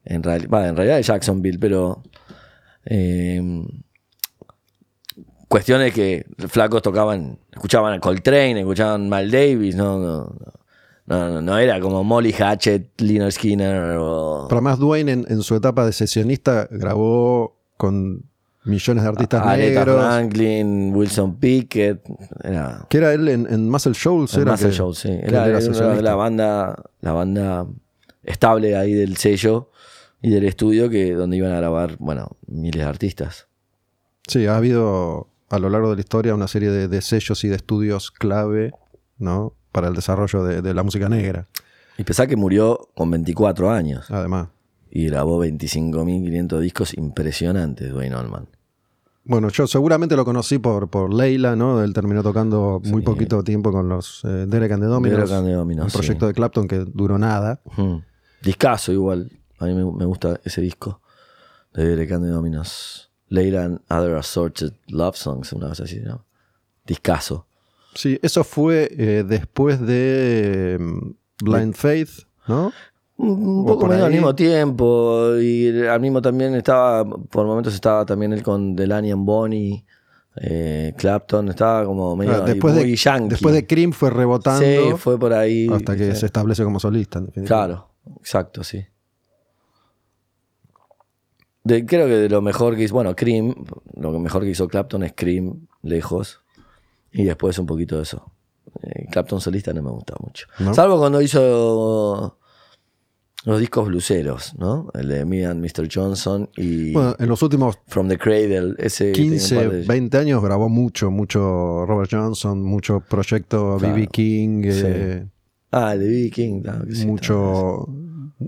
en, real- en realidad de Jacksonville, pero. Eh, cuestiones que flacos tocaban, escuchaban a Coltrane, escuchaban Mal Davis, no, no, no, no, era como Molly Hatchet, Liner Skinner o. Pero además Dwayne en, su etapa de sesionista grabó con millones de artistas negros. Franklin, Wilson Pickett, era Que era él en, en Muscle Shoals. Era Muscle Shoals, sí. Era, la banda, la banda estable ahí del sello y del estudio que donde iban a grabar, bueno, miles de artistas. Sí, ha habido a lo largo de la historia una serie de, de sellos y de estudios clave, ¿no? Para el desarrollo de, de la música negra, Y pensá que murió con 24 años además. y grabó 25.500 discos impresionantes, Dwayne Allman. Bueno, yo seguramente lo conocí por, por Leila, ¿no? Él terminó tocando muy Sí. poquito tiempo con los eh, Derek and the Dominos. Derek and the Dominos, un sí. proyecto de Clapton que duró nada. Discaso igual. A mí me, me gusta ese disco de the Dominos. Leila and Other Assorted Love Songs, una cosa así, ¿no? Discaso. Sí, eso fue eh, después de mm, Blind Faith, ¿no? Un poco medio al mismo tiempo. Y al mismo también estaba, por momentos estaba también él con Delaney and Bonnie, eh, Clapton, estaba como medio Ah, ahí después, muy de, yankee. después de Cream fue rebotando Sí, fue por ahí. hasta que sí. se establece como solista. en. Claro, exacto, sí. De- creo que de lo mejor que hizo, bueno, Cream, lo mejor que hizo Clapton es Cream, lejos. Y después un poquito de eso. Eh, Clapton solista no me gusta mucho. ¿No? Salvo cuando hizo los discos bluseros, ¿no? El de Me and Mr. Johnson y Bueno, en los últimos From the Cradle. Ese tiene un 15, par de- 20 años grabó mucho, mucho Robert Johnson, mucho proyecto Claro. B.B. King, eh, Ah, el de B.B. King, claro que sí, mucho,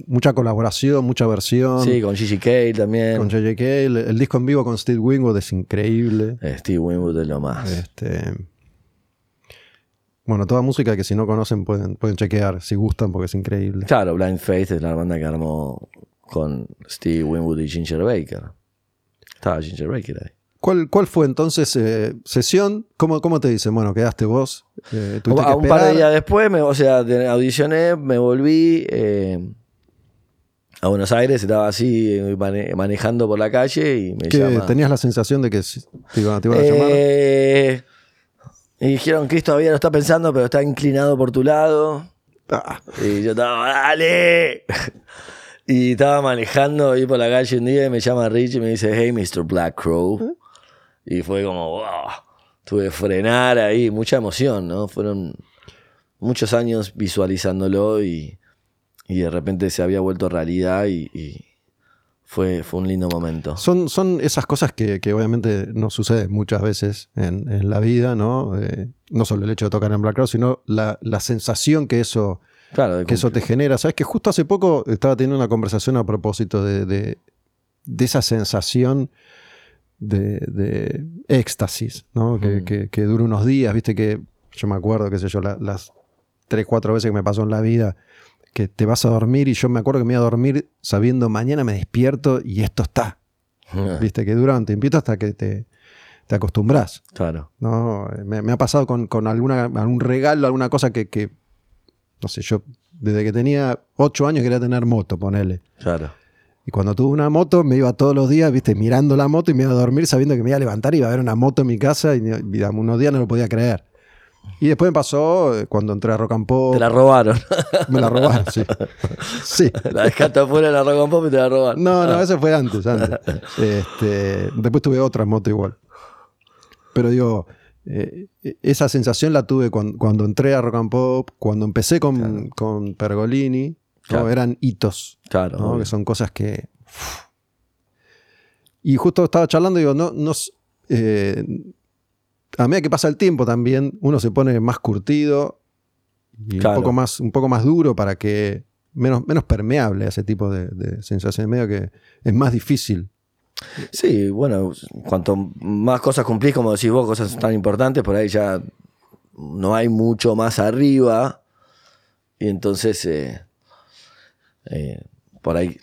mucha colaboración, mucha versión. Sí, con Gigi Cale también. Con J.J. el, el disco en vivo con Steve Wingwood es increíble. Eh, Steve Winwood es lo más. Este, bueno, toda música que si no conocen pueden, pueden chequear si gustan porque es increíble. Claro, Blind Faith es la banda que armó con Steve Winwood y Ginger Baker. Estaba Ginger Baker ahí. ¿Cuál, cuál fue entonces eh, sesión? ¿Cómo, ¿Cómo te dicen? Bueno, quedaste vos. eh, que un par de días después, me, o sea, audicioné, me volví eh, a Buenos Aires, estaba así eh, mane- manejando por la calle y me ¿Qué, llama. ¿Tenías la sensación de que te iban, te iban a llamar? Eh, y dijeron, Chris todavía lo está pensando, pero está inclinado por tu lado. Ah, Y yo estaba, dale. Y estaba manejando ahí por la calle un día y me llama Rich y me dice, hey, Mr. Black Crow. Y fue como, wow. Tuve que frenar ahí, mucha emoción, ¿no? Fueron muchos años visualizándolo y, y de repente se había vuelto realidad y, y fue, fue un lindo momento. Son, son esas cosas que, que obviamente no suceden muchas veces en, en la vida, ¿no? Eh, no solo el hecho de tocar en Black Crowes, sino la, la sensación que eso, Claro, que eso te genera. Sabes que justo hace poco estaba teniendo una conversación a propósito de, de- de esa sensación de, de éxtasis, ¿no? Que, que- que dura unos días, viste que yo me acuerdo, qué sé yo, la- las tres, cuatro veces que me pasó en la vida, que te vas a dormir y yo me acuerdo que me iba a dormir sabiendo mañana me despierto y esto está. cumplir. Viste que dura un tiempito hasta que te, te acostumbras. Claro. ¿no? Me, me ha pasado con, con alguna, algún regalo, alguna cosa que, que, no sé, yo desde que tenía ocho años quería tener moto, ponele. Claro. Y cuando tuve una moto me iba todos los días, viste, mirando la moto y me iba a dormir sabiendo que me iba a levantar y iba a haber una moto en mi casa y, y unos días no lo podía creer. Y después me pasó eh, cuando entré a Rock and Pop. Te la robaron. Me la robaron, sí. Sí. la dejaste afuera de la Rock and Pop y te la robaron. No, no, eso fue antes, antes. Este, después tuve otra moto igual. Pero digo, eh, esa sensación la tuve cuando, cuando entré a Rock and Pop, cuando empecé con, con Pergolini. ¿no? Claro. Eran hitos, Claro. que son cosas que... Y justo estaba charlando y digo, no, no eh, a medida que pasa el tiempo también, uno se pone más curtido y Claro. un, poco más, un poco más duro para que... Menos, menos permeable a ese tipo de, de sensaciones, medio que es más difícil. Sí, bueno, cuanto más cosas cumplís, como decís vos, cosas tan importantes, por ahí ya no hay mucho más arriba. Y entonces, eh, eh, por ahí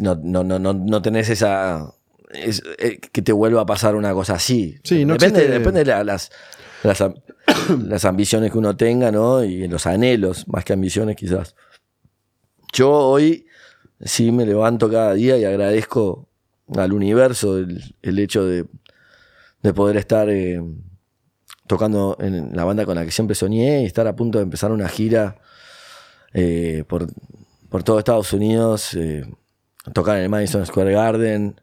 no, no, no, no, no tenés esa. Es- eh, que te vuelva a pasar una cosa así. Sí, no depende, existe- depende de la- las, las, am- las ambiciones que uno tenga, ¿no? Y los anhelos, más que ambiciones, quizás. Yo hoy sí me levanto cada día y agradezco al universo el, el hecho de, de poder estar eh, tocando en la banda con la que siempre soñé y estar a punto de empezar una gira eh, por, por todo Estados Unidos, eh, tocar en el Madison Square Garden.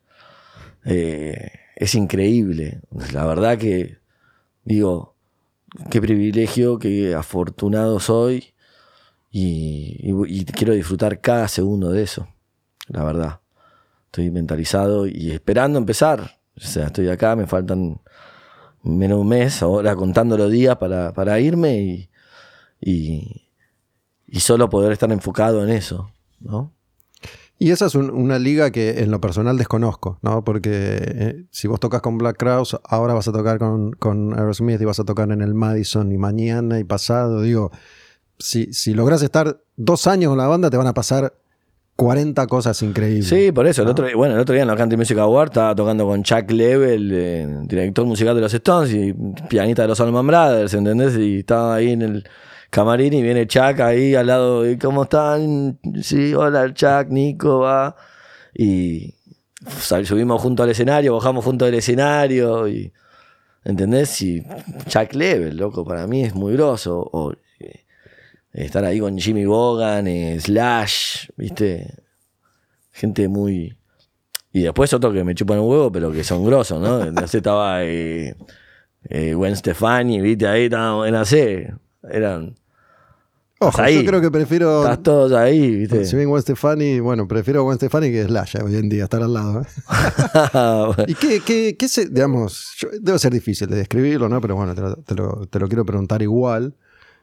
Eh, es increíble. La verdad que digo, qué privilegio, qué afortunado soy y, quiero disfrutar cada segundo de eso, la verdad. Estoy mentalizado y esperando empezar. O sea, estoy acá, me faltan menos un mes, ahora contando los días para, para irme y, y, y solo poder estar enfocado en eso, ¿no? Y esa es un- una liga que en lo personal desconozco, ¿no? Porque eh, si vos tocas con Black Crowes, ahora vas a tocar con, con Aerosmith y vas a tocar en el Madison y mañana y pasado. Digo, si, si logras estar dos años con la banda, te van a pasar 40 cosas increíbles. Sí, por eso. El otro, bueno, el otro día en la Country Music Award estaba tocando con Chuck Level, eh, director musical de los Stones y pianista de los Allman Brothers, ¿entendés? Y estaba ahí en el camarín y viene Chuck ahí al lado. ¿Y cómo están? Sí, hola Chuck, Nico, va. Y subimos junto al escenario, bajamos junto al escenario y... ¿Entendés? Y Chuck Level, loco, para mí es muy groso. O, eh, estar ahí con Jimmy Bogan, eh, Slash, ¿viste? Gente muy. Y después otro que me chupan un huevo, pero que son grosos, ¿no? No sé, estaba eh, eh, Gwen Stefani, ¿viste? Ahí estábamos en AC. Eran. Ojo, ahí. yo creo que prefiero. Estás todos ahí, ¿viste? Si bien Gwen Stefani, bueno, prefiero a Gwen Stefani que Slash hoy en día, estar al lado. ¿eh? ¿Y qué, qué, qué se, digamos, yo- debe ser difícil de describirlo, ¿no? Pero bueno, te lo, te lo- te lo quiero preguntar igual.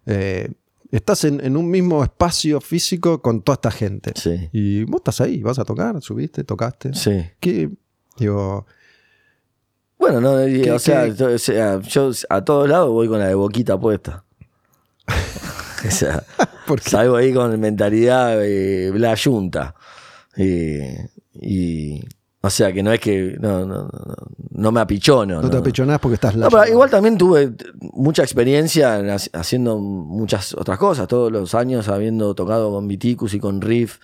Eh, estás en, en un mismo espacio físico con toda esta gente. sí, Y vos estás ahí, vas a tocar, subiste, tocaste. sí. ¿Qué? Digo, Bueno, no, y, ¿Qué- o, sea, qué- o sea, yo a todos lados voy con la de boquita puesta. o sea, salgo ahí con mentalidad eh, la yunta. Eh, y. O sea, que no es que. No, no, no, me apichono. No te apichonás porque estás pero igual también tuve mucha experiencia en hac- haciendo muchas otras cosas, todos los años habiendo tocado con Viticus y con Riff.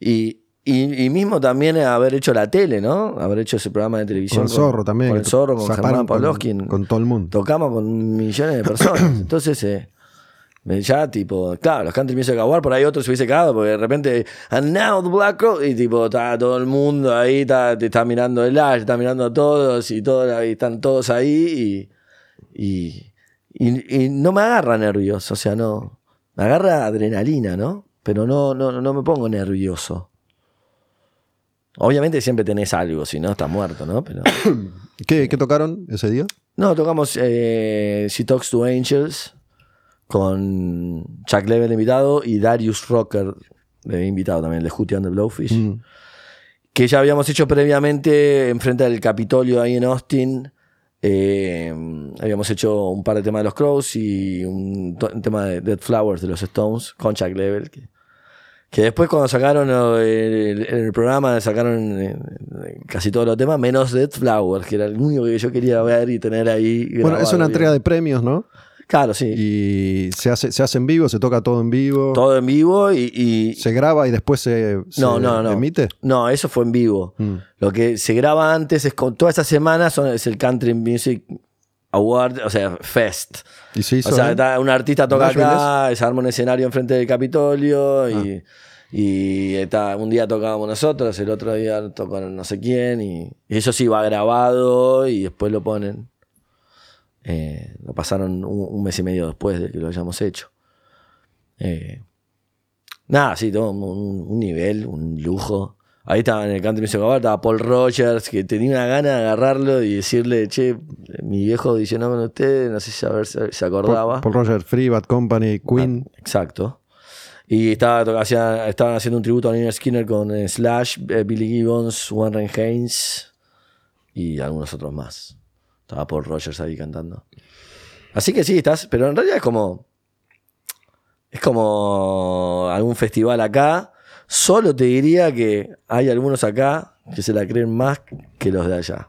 Y, y, y mismo también haber hecho la tele, ¿no? Haber hecho ese programa de televisión. Con el zorro también. Con el zorro, con Germán con- Pavlovsky. Con, todo el mundo. Tocamos con millones de personas. Entonces, eh, ya tipo, claro, los country music award, por ahí otros se hubiese cagado, porque de repente, and now the Black Crow, y tipo, está todo el mundo ahí, está, te está mirando el Ash, está mirando a todos, y, todo, y están todos ahí, y, y, y- y no me agarra nervioso, o sea, no, me agarra adrenalina, ¿no? Pero no, no, no me pongo nervioso. Obviamente siempre tenés algo, si no estás muerto, ¿no? Pero... ¿Qué, qué tocaron ese día? No, tocamos eh, She Talks to Angels con Chuck Level invitado y Darius Rocker de invitado también, el de Hootie and the Blowfish. Mm. Que ya habíamos hecho previamente enfrente del Capitolio ahí en Austin. Eh, habíamos hecho un par de temas de los Crows y un, tema de Dead Flowers de los Stones con Chuck Level. Que, que después cuando sacaron eh, el, el programa sacaron eh, casi todos los temas, menos Dead Flowers, que era el único que yo quería ver y tener ahí. Bueno, es una bien. entrega de premios, ¿no? Claro, sí. Y se hace, se hace en vivo, se toca todo en vivo. Todo en vivo y... y- Se graba y después se, se no, no, no. emite. No, eso fue en vivo. Mm. Lo que se graba antes es con toda esta semana son, es el Country Music award, o sea, fest. Y se hizo O sea, un artista toca acá, se arma un escenario enfrente del Capitolio y, y está, un día tocábamos nosotros, el otro día tocó no sé quién y, y eso sí va grabado y después lo ponen. Eh, lo pasaron un, un mes y medio después de que lo hayamos hecho. Eh, nada, sí, todo un, un nivel, un lujo. Ahí estaba en el Country Music Award, estaba Paul Rogers, que tenía una gana de agarrarlo y decirle, che, mi viejo audicionó con ustedes, no sé si a ver si se acordaba. Paul, Paul Roger, Free, Bad Company, Queen. Exacto. Y estaba, hacía- estaban haciendo un tributo a Nina Skinner con eh, Slash, eh, Billy Gibbons, Warren Haynes y algunos otros más. Estaba Paul Rogers ahí cantando. Así que sí, estás, pero en realidad es como. Es como algún festival acá. Solo te diría que hay algunos acá que se la creen más que los de allá.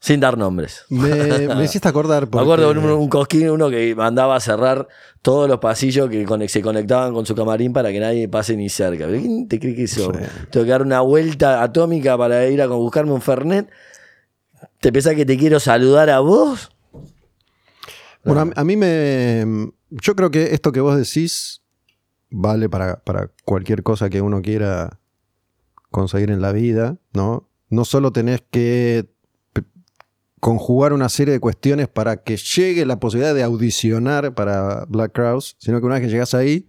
Sin dar nombres. Me, me hiciste acordar. Me Porque, acuerdo de un, un cosquín, uno que mandaba a cerrar todos los pasillos que con- se conectaban con su camarín para que nadie pase ni cerca. ¿Pero ¿Quién te cree que eso? Tengo que dar una vuelta atómica para ir a buscarme un Fernet. ¿Te pensás que te quiero saludar a vos? Bueno, a, a mí me. Yo creo que esto que vos decís vale para, para cualquier cosa que uno quiera conseguir en la vida, ¿no? No solo tenés que conjugar una serie de cuestiones para que llegue la posibilidad de audicionar para Black Crowes, sino que una vez que llegas ahí,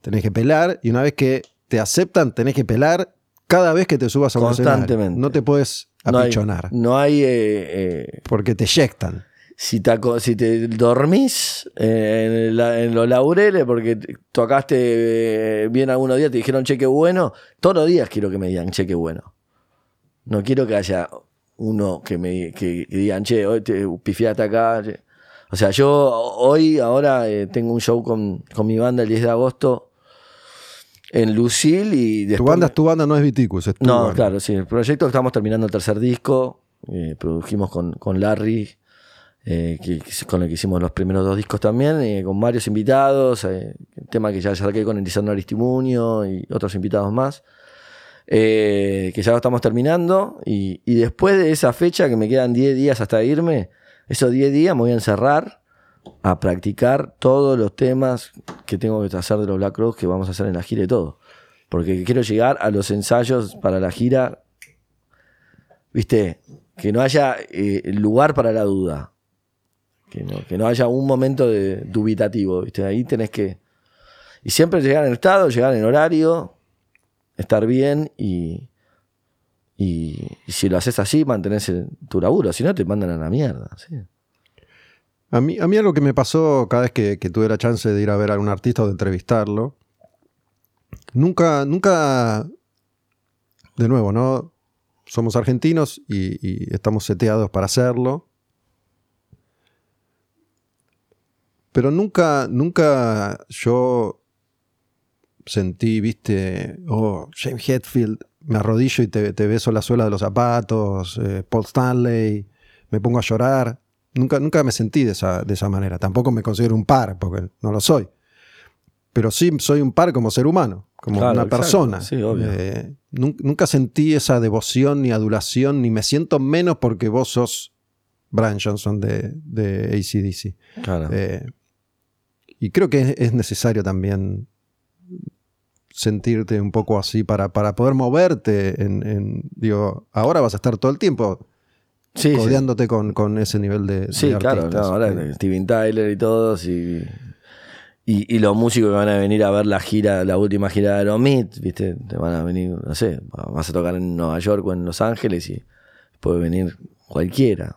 tenés que pelar y una vez que te aceptan, tenés que pelar cada vez que te subas a un escenario. Constantemente. No te puedes No hay, no hay, eh, eh, porque te eyectan. si, te, si te dormís eh, en, la- en los laureles porque te- tocaste bien algunos días, te dijeron cheque bueno, todos los días quiero que me digan cheque bueno. No quiero que haya uno que me que, que digan, che, hoy te pifiaste acá. che". O sea, yo hoy, ahora eh, tengo un show con, con mi banda el 10 de agosto en Lucille y después... Tu banda es tu banda, no es Viticus, es tu No, banda. claro, sí. El proyecto estamos terminando el tercer disco. eh, produjimos con, con Larry, eh, que, que- con el que hicimos los primeros dos discos también, eh, con varios invitados. eh, tema que ya saqué con Elisandro Aristimunio y otros invitados más. eh, que ya lo estamos terminando. Y, y después de esa fecha, que me quedan 10 días hasta irme, esos 10 días me voy a encerrar a practicar todos los temas que tengo que hacer de los Black Crowes que vamos a hacer en la gira y todo. Porque quiero llegar a los ensayos para la gira, viste, que no haya eh, lugar para la duda. Que no, que no haya un momento de dubitativo, viste. Ahí tenés que. Y siempre llegar en estado, llegar en horario, estar bien y. Y, si lo haces así, mantenés tu laburo. Si no, te mandan a la mierda. A mí, a mí algo que me pasó cada vez que, tuve la chance de ir a ver a algún artista o de entrevistarlo, nunca, nunca, de nuevo, ¿no? Somos argentinos y, estamos seteados para hacerlo. Pero nunca, nunca yo sentí, viste, oh, James Hetfield, me arrodillo y te, te beso la suela de los zapatos, eh, Paul Stanley, me pongo a llorar. Nunca, nunca me sentí de esa, de esa manera. Tampoco me considero un par, porque no lo soy. Pero sí soy un par como ser humano, como Claro, una exacto. persona. Sí, obvio. Eh, nun- nunca sentí esa devoción ni adulación, ni me siento menos porque vos sos Brian Johnson de, de ACDC. Claro. Eh, y creo que es, es necesario también sentirte un poco así para, para poder moverte. En, en- digo, ahora vas a estar todo el tiempo sí, sí. codeándote con, con ese nivel de, Sí, de claro, ahora Steven Tyler y todos y, y, y los músicos que van a venir a ver la gira, la última gira de Aerosmith, viste, te van a venir, no sé, vas a tocar en Nueva York o en Los Ángeles y puede venir cualquiera.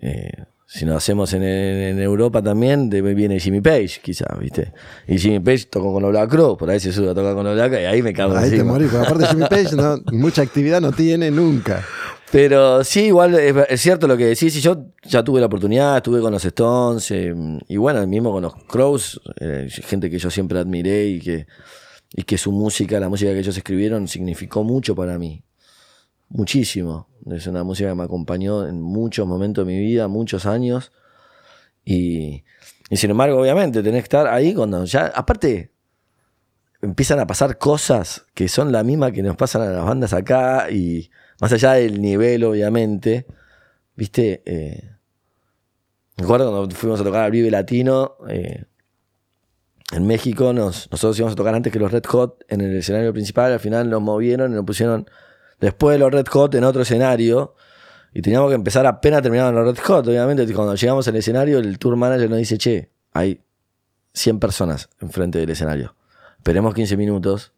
Eh, si nos hacemos en, en Europa también, viene Jimmy Page, quizás, ¿viste? Y Jimmy Page tocó con los Black Crowes, por ahí se sube a tocar con los Black y ahí me cago Ahí te morís, porque aparte Jimmy Page no- mucha actividad no tiene nunca. Pero sí, igual es, cierto lo que decís. Y yo ya tuve la oportunidad, estuve con los Stones. eh, y bueno, mismo con los Crows, eh, gente que yo siempre admiré y que, y que su música, la música que ellos escribieron, significó mucho para mí. Muchísimo. Es una música que me acompañó en muchos momentos de mi vida, muchos años. Y, y sin embargo, obviamente, tenés que estar ahí cuando ya. Aparte, empiezan a pasar cosas que son la misma que nos pasan a las bandas acá y más allá del nivel, obviamente, viste, Eh, Me acuerdo cuando fuimos a tocar al Vive Latino eh, en México, nos, nosotros íbamos a tocar antes que los Red Hot en el escenario principal, al final nos movieron y nos pusieron después de los Red Hot en otro escenario. Y teníamos que empezar apenas terminaban los Red Hot, obviamente. Cuando llegamos al escenario, el tour manager nos dice, che, hay 100 personas enfrente del escenario. Esperemos 15 minutos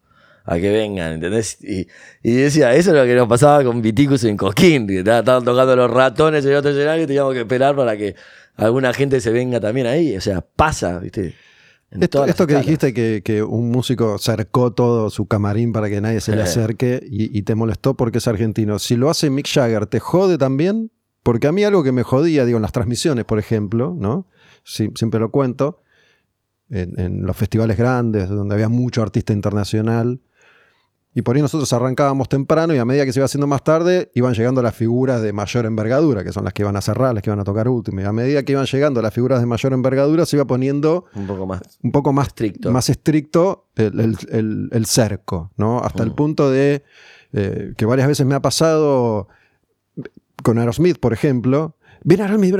a que vengan, ¿entendés? Y, decía, eso es lo que nos pasaba con Viticus en Coquín, que estaban tocando los ratones en el otro escenario y teníamos que esperar para que alguna gente se venga también ahí. O sea, pasa, ¿viste? Esto, que dijiste que, un músico cercó todo su camarín para que nadie se le acerque y, te molestó porque es argentino. Si lo hace Mick Jagger, ¿te jode también? Porque a mí algo que me jodía, digo, en las transmisiones, por ejemplo, ¿no? siempre lo cuento, en, en, los festivales grandes, donde había mucho artista internacional, y por ahí nosotros arrancábamos temprano y a medida que se iba haciendo más tarde, iban llegando las figuras de mayor envergadura, que son las que iban a cerrar, las que iban a tocar último. Y a medida que iban llegando las figuras de mayor envergadura, se iba poniendo un poco más, un poco más estricto, más estricto el, cerco, ¿no? Hasta el mm. punto de eh, que varias veces me ha pasado con Aerosmith, por ejemplo. Ven Aerosmith,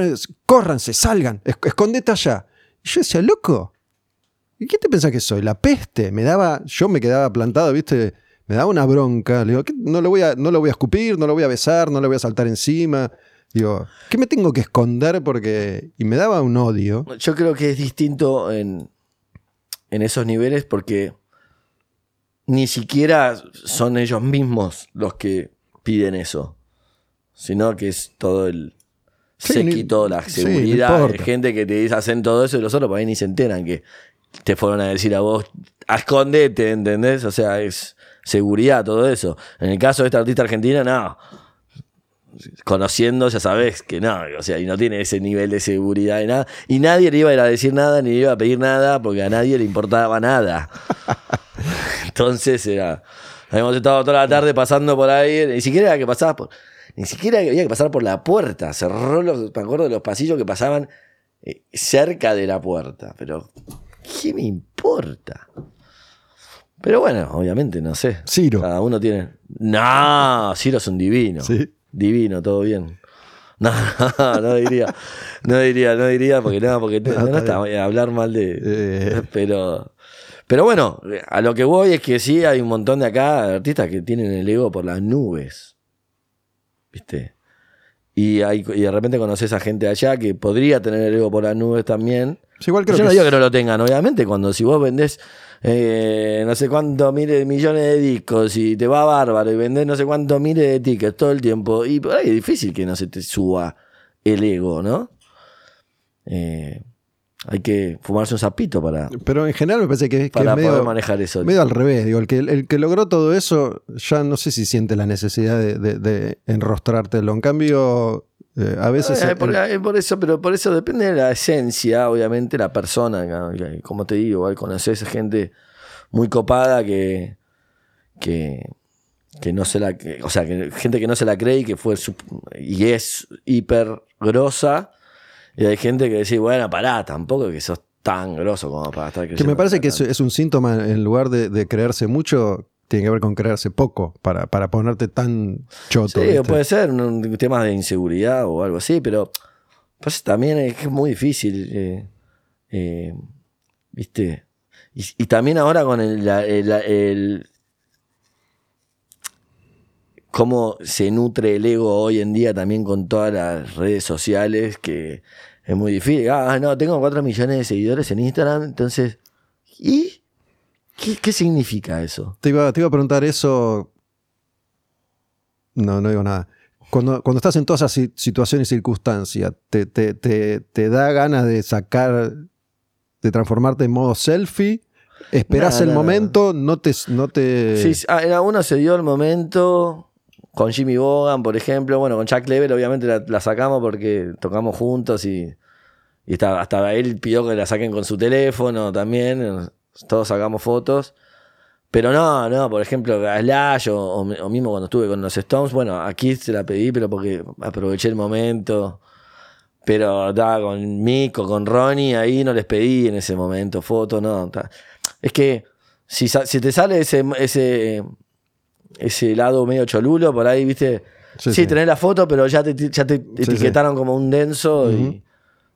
córranse, salgan, escondete allá. Y yo decía, loco, ¿y qué te pensás que soy? La peste. Me daba, yo me quedaba plantado, ¿viste? Me daba una bronca. Le digo, no lo, voy a, no lo voy a escupir, no lo voy a besar, no le voy a saltar encima. Digo, ¿qué me tengo que esconder? Porque. Y me daba un odio. Yo creo que es distinto en, en esos niveles porque ni siquiera son ellos mismos los que piden eso, sino que es todo el séquito, la seguridad, gente que te dice, hacen todo eso y los otros por ahí ni se enteran que te fueron a decir a vos, escondete, ¿entendés? O sea, es seguridad, todo eso. En el caso de esta artista argentina, no. Conociendo, ya sabes que no, o sea, y no tiene ese nivel de seguridad y nada. Y nadie le iba a ir a decir nada, ni le iba a pedir nada, porque a nadie le importaba nada. Entonces era. Habíamos estado toda la tarde pasando por ahí, ni siquiera era que pasaba por. Ni siquiera había que pasar por la puerta. Cerró los, me acuerdo de los pasillos que pasaban eh, cerca de la puerta. Pero, ¿qué me importa? Pero bueno, obviamente, no sé. Ciro. Cada uno tiene. No, Ciro es un divino. Sí. Divino, todo bien. No, no, diría. No diría, no diría, porque no, porque no, está a hablar mal de. Eh. Pero. Pero bueno, a lo que voy es que sí hay un montón de acá artistas que tienen el ego por las nubes. ¿Viste? Y, hay, y de repente conoces a gente allá que podría tener el ego por las nubes también. igual creo Yo no digo que no lo tengan, obviamente, cuando si vos vendés eh, no sé cuántos miles, millones de discos y te va bárbaro y vendes no sé cuántos miles de tickets todo el tiempo. Y por ahí es difícil que no se te suba el ego, ¿no? Eh, hay que fumarse un sapito para. Pero en general me parece que, para medio, poder manejar eso. Medio al revés. Digo, el que, el que logró todo eso ya no sé si siente la necesidad de, de enrostrártelo. En cambio, eh, a veces. Eh, por, eso, pero por eso depende de la esencia, obviamente, la persona. Como te digo, conoces gente muy copada que. que que no se la o sea que gente que no se la cree y que fue y es hiper grosa y hay gente que dice bueno pará tampoco que sos tan grosso como para estar creyendo que me parece que es, un síntoma en lugar de, de creerse mucho tiene que ver con creerse poco para, para ponerte tan choto. Sí, puede ser un tema de inseguridad o algo así, pero pues también es muy difícil, eh, eh, ¿viste? Y, también ahora con el, el, cómo se nutre el ego hoy en día también con todas las redes sociales, que es muy difícil. Ah, no, tengo 4 millones de seguidores en Instagram, entonces... ¿Y? ¿Qué, significa eso? Te iba, te iba a preguntar eso. No, no digo nada. Cuando, cuando estás en todas esas situaciones y circunstancias, ¿te, te, da ganas de sacar, de transformarte en modo selfie? ¿Esperás el momento? No, te, no te. Sí, ah, en alguna se dio el momento. Con Jimmy Bogan, por ejemplo. Bueno, con Chuck Level, obviamente la, sacamos porque tocamos juntos y, y hasta él pidió que la saquen con su teléfono también todos sacamos fotos. Pero no, no, por ejemplo, a Slash o, mismo cuando estuve con los Stones, bueno, aquí se la pedí, pero porque aproveché el momento. Pero estaba con Mick o con Ronnie, ahí no les pedí en ese momento fotos, no. Es que si, si te sale ese, ese, ese lado medio cholulo, por ahí, viste, sí, tenés la foto, pero ya te, ya te etiquetaron como un denso y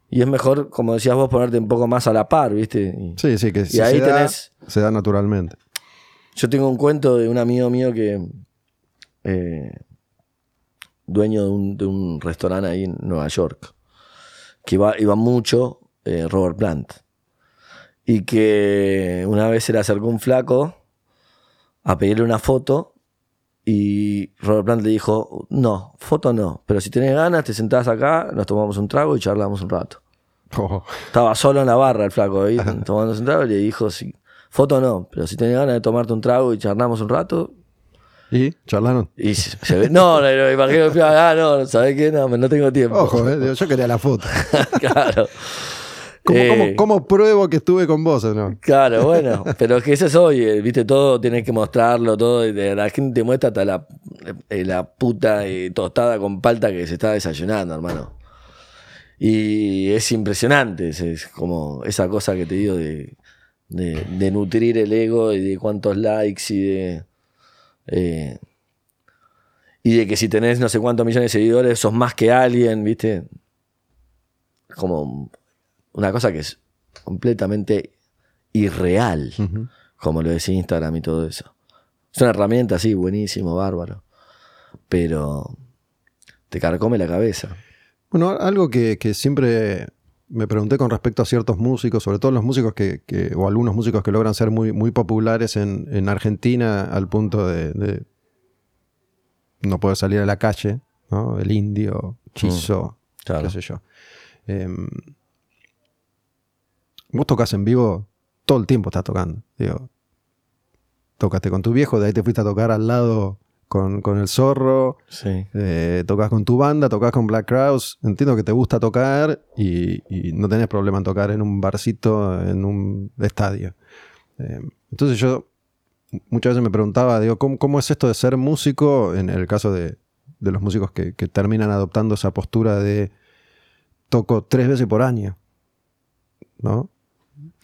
Y es mejor, como decías vos, ponerte un poco más a la par, ¿viste? Y, Sí, sí, que si ahí se, da, tenés- se da naturalmente. Yo tengo un cuento de un amigo mío que. eh, dueño de un, de un restaurante ahí en Nueva York. Que iba, iba mucho eh, Robert Plant. Y que una vez se le acercó un flaco a pedirle una foto. Y Robert Plant le dijo: No, foto no. Pero si tenés ganas, te sentás acá, nos tomamos un trago y charlamos un rato. Oh, Estaba solo en la barra el flaco ahí, tomándose un trago, y le dijo, sí, foto no, pero si tenés ganas de tomarte un trago y charlamos un rato, ¿Y? ¿Charlaron? y se, se ve, no, no, no, imagino ah, no, ¿sabés qué? No, no tengo tiempo. Ojo, eh, yo quería la foto. claro. ¿Cómo, Eh, cómo- cómo pruebo que estuve con vos o no? Claro, bueno, pero es que eso es hoy, eh, viste, todo tenés que mostrarlo, todo, la gente te muestra hasta la, eh, la puta eh, tostada con palta que se está desayunando, hermano. Y es impresionante, es, es como esa cosa que te digo de, de, de nutrir el ego y de cuántos likes y de... eh, y de que si tenés no sé cuántos millones de seguidores sos más que alguien, viste. Como una cosa que es completamente irreal, como lo decía Instagram y todo eso. Es una herramienta, sí, buenísimo, bárbaro. Pero te carcome la cabeza. Bueno, algo que, que siempre me pregunté con respecto a ciertos músicos, sobre todo los músicos que, que- o algunos músicos que logran ser muy, muy populares en, en Argentina al punto de, de no poder salir a la calle, ¿no? El indio, Chizo, claro. qué sé yo. Em, vos tocas en vivo, todo el tiempo estás tocando. Digo, tocaste con tu viejo, de ahí te fuiste a tocar al lado con, con el zorro. Sí. Eh, tocas con tu banda, tocas con Black Crowes. Entiendo que te gusta tocar y, y no tenés problema en tocar en un barcito, en un estadio. Eh, entonces yo muchas veces me preguntaba, digo, ¿cómo, cómo es esto de ser músico en el caso de, de los músicos que, que terminan adoptando esa postura de toco tres veces por año? ¿No?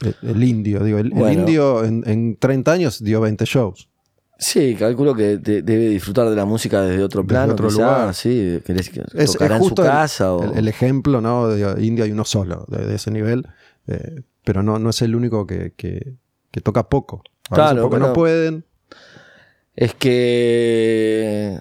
El, el indio, digo, el, indio en, en 30 años dio 20 shows. Sí, calculo que de- debe disfrutar de la música desde otro Desde plano, otro quizá, lugar. sí, que les- que Es, es en su justo el- casa o... el, ejemplo, ¿no? De India hay uno solo de, de ese nivel, eh, pero no, no es el único que, que- que toca poco. A Claro, porque no pueden. Es que.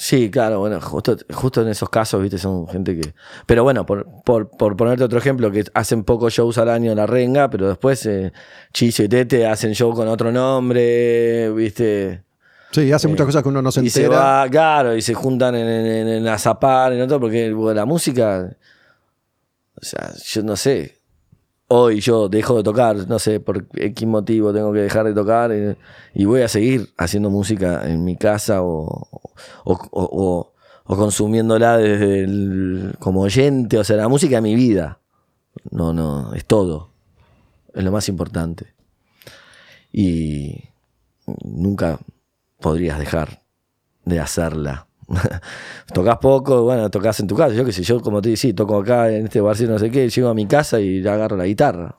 Sí, claro, bueno, justo, justo en esos casos, viste, son gente que. Pero bueno, por, por, por ponerte otro ejemplo, que hacen pocos shows al año en la renga, pero después eh, Chizo y Tete hacen show con otro nombre, viste. Sí, hace muchas cosas que uno no se y se entera. va, claro, y se juntan en, en, en Azapar, en otro, porque bueno, la música. O sea, yo no sé. Hoy yo dejo de tocar, no sé por qué motivo tengo que dejar de tocar eh, y, voy a seguir haciendo música en mi casa o, o, o- o- o consumiéndola desde el- como oyente. O sea, la música es mi vida. No, no, es todo. Es lo más importante. Y nunca podrías dejar de hacerla. tocas poco, bueno, tocas en tu casa. Yo qué sé, yo como te decía, toco acá en este barcito, no sé qué, llego a mi casa y agarro la guitarra.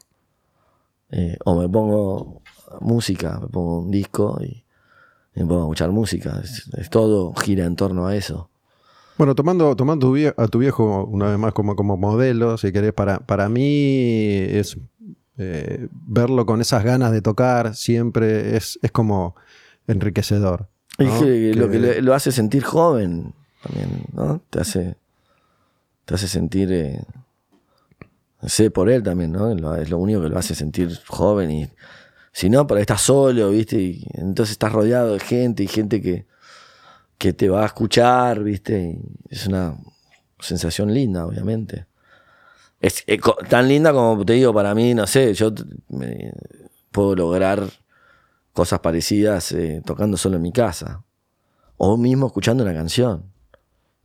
Eh, o me pongo música, me pongo un disco y, me pongo a escuchar música. Es, todo gira en torno a eso. Bueno, tomando, tomando tu a tu viejo una vez más como, como modelo, si querés, para, para mí es eh, verlo con esas ganas de tocar siempre es, es como enriquecedor. Es ¿no? que lo que le- lo hace sentir joven también, ¿no? Te hace, te hace sentir, eh, sé, por él también, ¿no? Es lo único que lo hace sentir joven y si no, por ahí estás solo, ¿viste? Y entonces estás rodeado de gente y gente que, que te va a escuchar, ¿viste? Y es una sensación linda, obviamente. Es eh, tan linda como te digo, para mí, no sé, yo me- puedo lograr cosas parecidas eh, tocando solo en mi casa. O mismo escuchando una canción.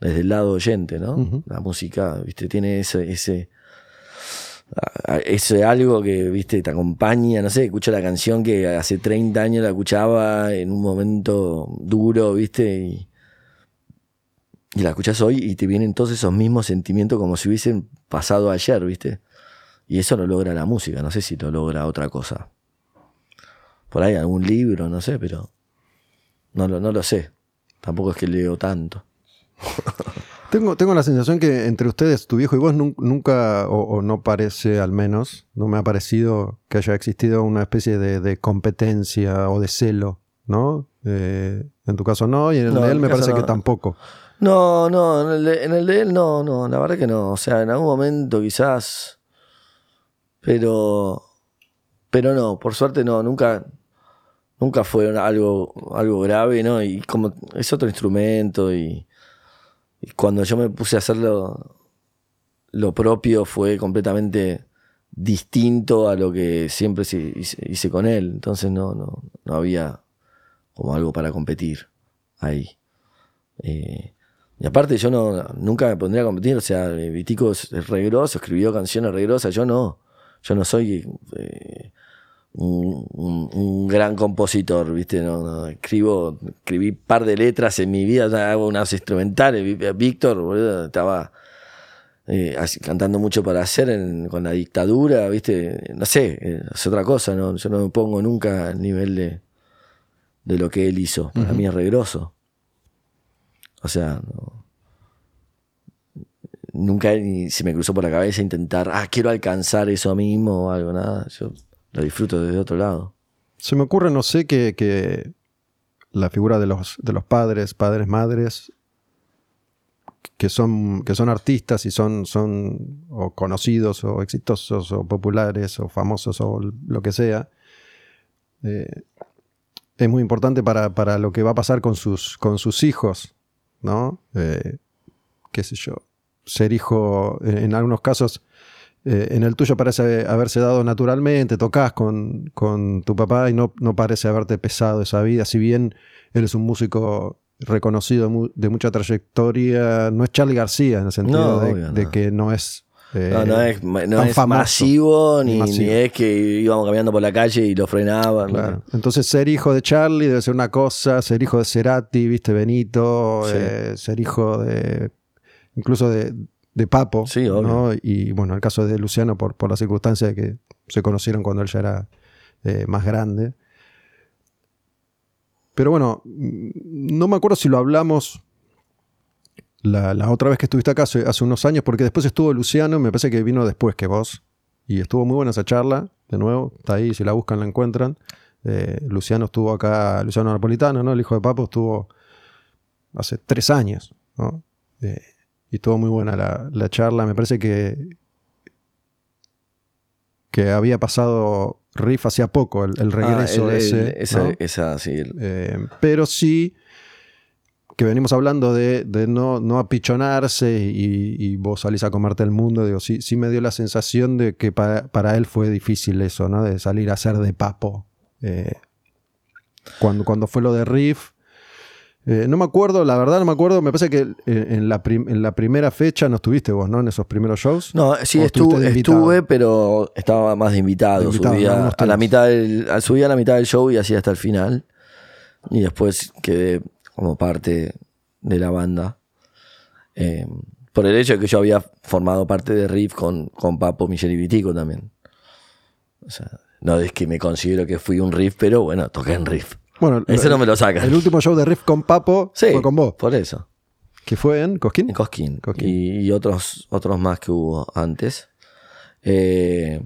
Desde el lado oyente, ¿no? La música, viste, tiene ese, ese, a- a- ese algo que, viste, te acompaña, no sé, escucho la canción que hace 30 años la escuchaba en un momento duro, viste, y, y la escuchas hoy y te vienen todos esos mismos sentimientos como si hubiesen pasado ayer, viste. Y eso lo logra la música, no sé si lo logra otra cosa por ahí algún libro, no sé, pero no lo, no lo sé. Tampoco es que leo tanto. Tengo, tengo la sensación que entre ustedes, tu viejo y vos, nun- nunca, o, o no parece al menos, no me ha parecido que haya existido una especie de, de competencia o de celo, ¿no? Eh, en tu caso no, y en el No, de él me parece no. que tampoco. No, no, en el, de, en el de él no, no, la verdad que no. O sea, en algún momento quizás. Pero. Pero no, por suerte no, nunca. Nunca fue algo, algo grave, ¿no? Y como es otro instrumento y, cuando yo me puse a hacerlo lo propio fue completamente distinto a lo que siempre hice, con él. Entonces no, no, no había como algo para competir ahí. Eh, y aparte yo no, nunca me pondría a competir, o sea, eh, Vitico es, es re grosso, escribió canciones re grosas, yo no, yo no soy eh, un, un- un gran compositor, ¿viste? No, no, escribo, escribí par de letras en mi vida, ya hago unas instrumentales, Vi- Víctor, boludo, estaba eh, así, cantando mucho para hacer en- con la dictadura, ¿viste? No sé, eh, es otra cosa, ¿no? Yo no me pongo nunca al nivel de, de lo que él hizo, para mí es re grosso. O sea, no- nunca ni se me cruzó por la cabeza intentar, ah, quiero alcanzar eso mismo o algo, nada. Yo lo disfruto desde otro lado. Se me ocurre, no sé, que, que la figura de los, de los padres, padres, madres, que son, que son artistas y son, son o conocidos o exitosos o populares o famosos o lo que sea, eh, es muy importante para, para lo que va a pasar con sus, con sus hijos, ¿no? Eh, qué sé yo, ser hijo, en, en algunos casos, eh, en el tuyo parece haberse dado naturalmente, tocas con, con tu papá y no, no parece haberte pesado esa vida, si bien él es un músico reconocido de mucha trayectoria, no es Charlie García en el sentido No, de, obvio, de no. que no es... eh, No, no es, no es famoso. masivo, ni, Masivo. ni es que íbamos caminando por la calle y lo frenaban. Entonces, ser hijo de Charlie debe ser una cosa, ser hijo de Cerati, viste, Benito, Sí. eh, ser hijo de. incluso de, de Papo. Sí, obvio. ¿no? Y bueno, el caso de Luciano, por, por la circunstancia de que se conocieron cuando él ya era eh, más grande. Pero bueno, mm, no me acuerdo si lo hablamos la, la otra vez que estuviste acá hace, hace unos años, porque después estuvo Luciano, me parece que vino después que vos. Y estuvo muy buena esa charla, de nuevo, está ahí, si la buscan la encuentran. Eh, Luciano estuvo acá, Luciano Napolitano, ¿no? El hijo de Papo estuvo hace tres años, ¿no? Eh, y estuvo muy buena la, la charla. Me parece que, que había pasado Riff hacía poco, el, el Ah, regreso el- ese. esa, ¿no? esa, sí, el- Eh, pero sí que venimos hablando de, de no, no apichonarse y, y vos salís a comerte el mundo. Digo, sí, sí me dio la sensación de que para, para él fue difícil eso, ¿no? De salir a ser de papo. Eh, cuando, cuando fue lo de Riff. Eh, no me acuerdo, la verdad no me acuerdo. Me parece que eh, en la, prim- en la primera fecha no estuviste vos, ¿no? En esos primeros shows. No, sí, ¿O estuviste estuve, estuve, pero estaba más de invitado. De invitado, subía a la mitad del, subía a la mitad del show y hacía hasta el final. Y después quedé como parte de la banda. Eh, por el hecho de que yo había formado parte de Riff con, con Papo, Michel y Vitico también. O sea, no es que me considero que fui un Riff, pero bueno, toqué en Riff. Bueno, Ese no me lo sacan. El último show de Riff con Papo Sí, fue con vos. por eso. Que fue en Cosquín. En Cosquín. Cosquín. Y, y otros, otros más que hubo antes. Eh,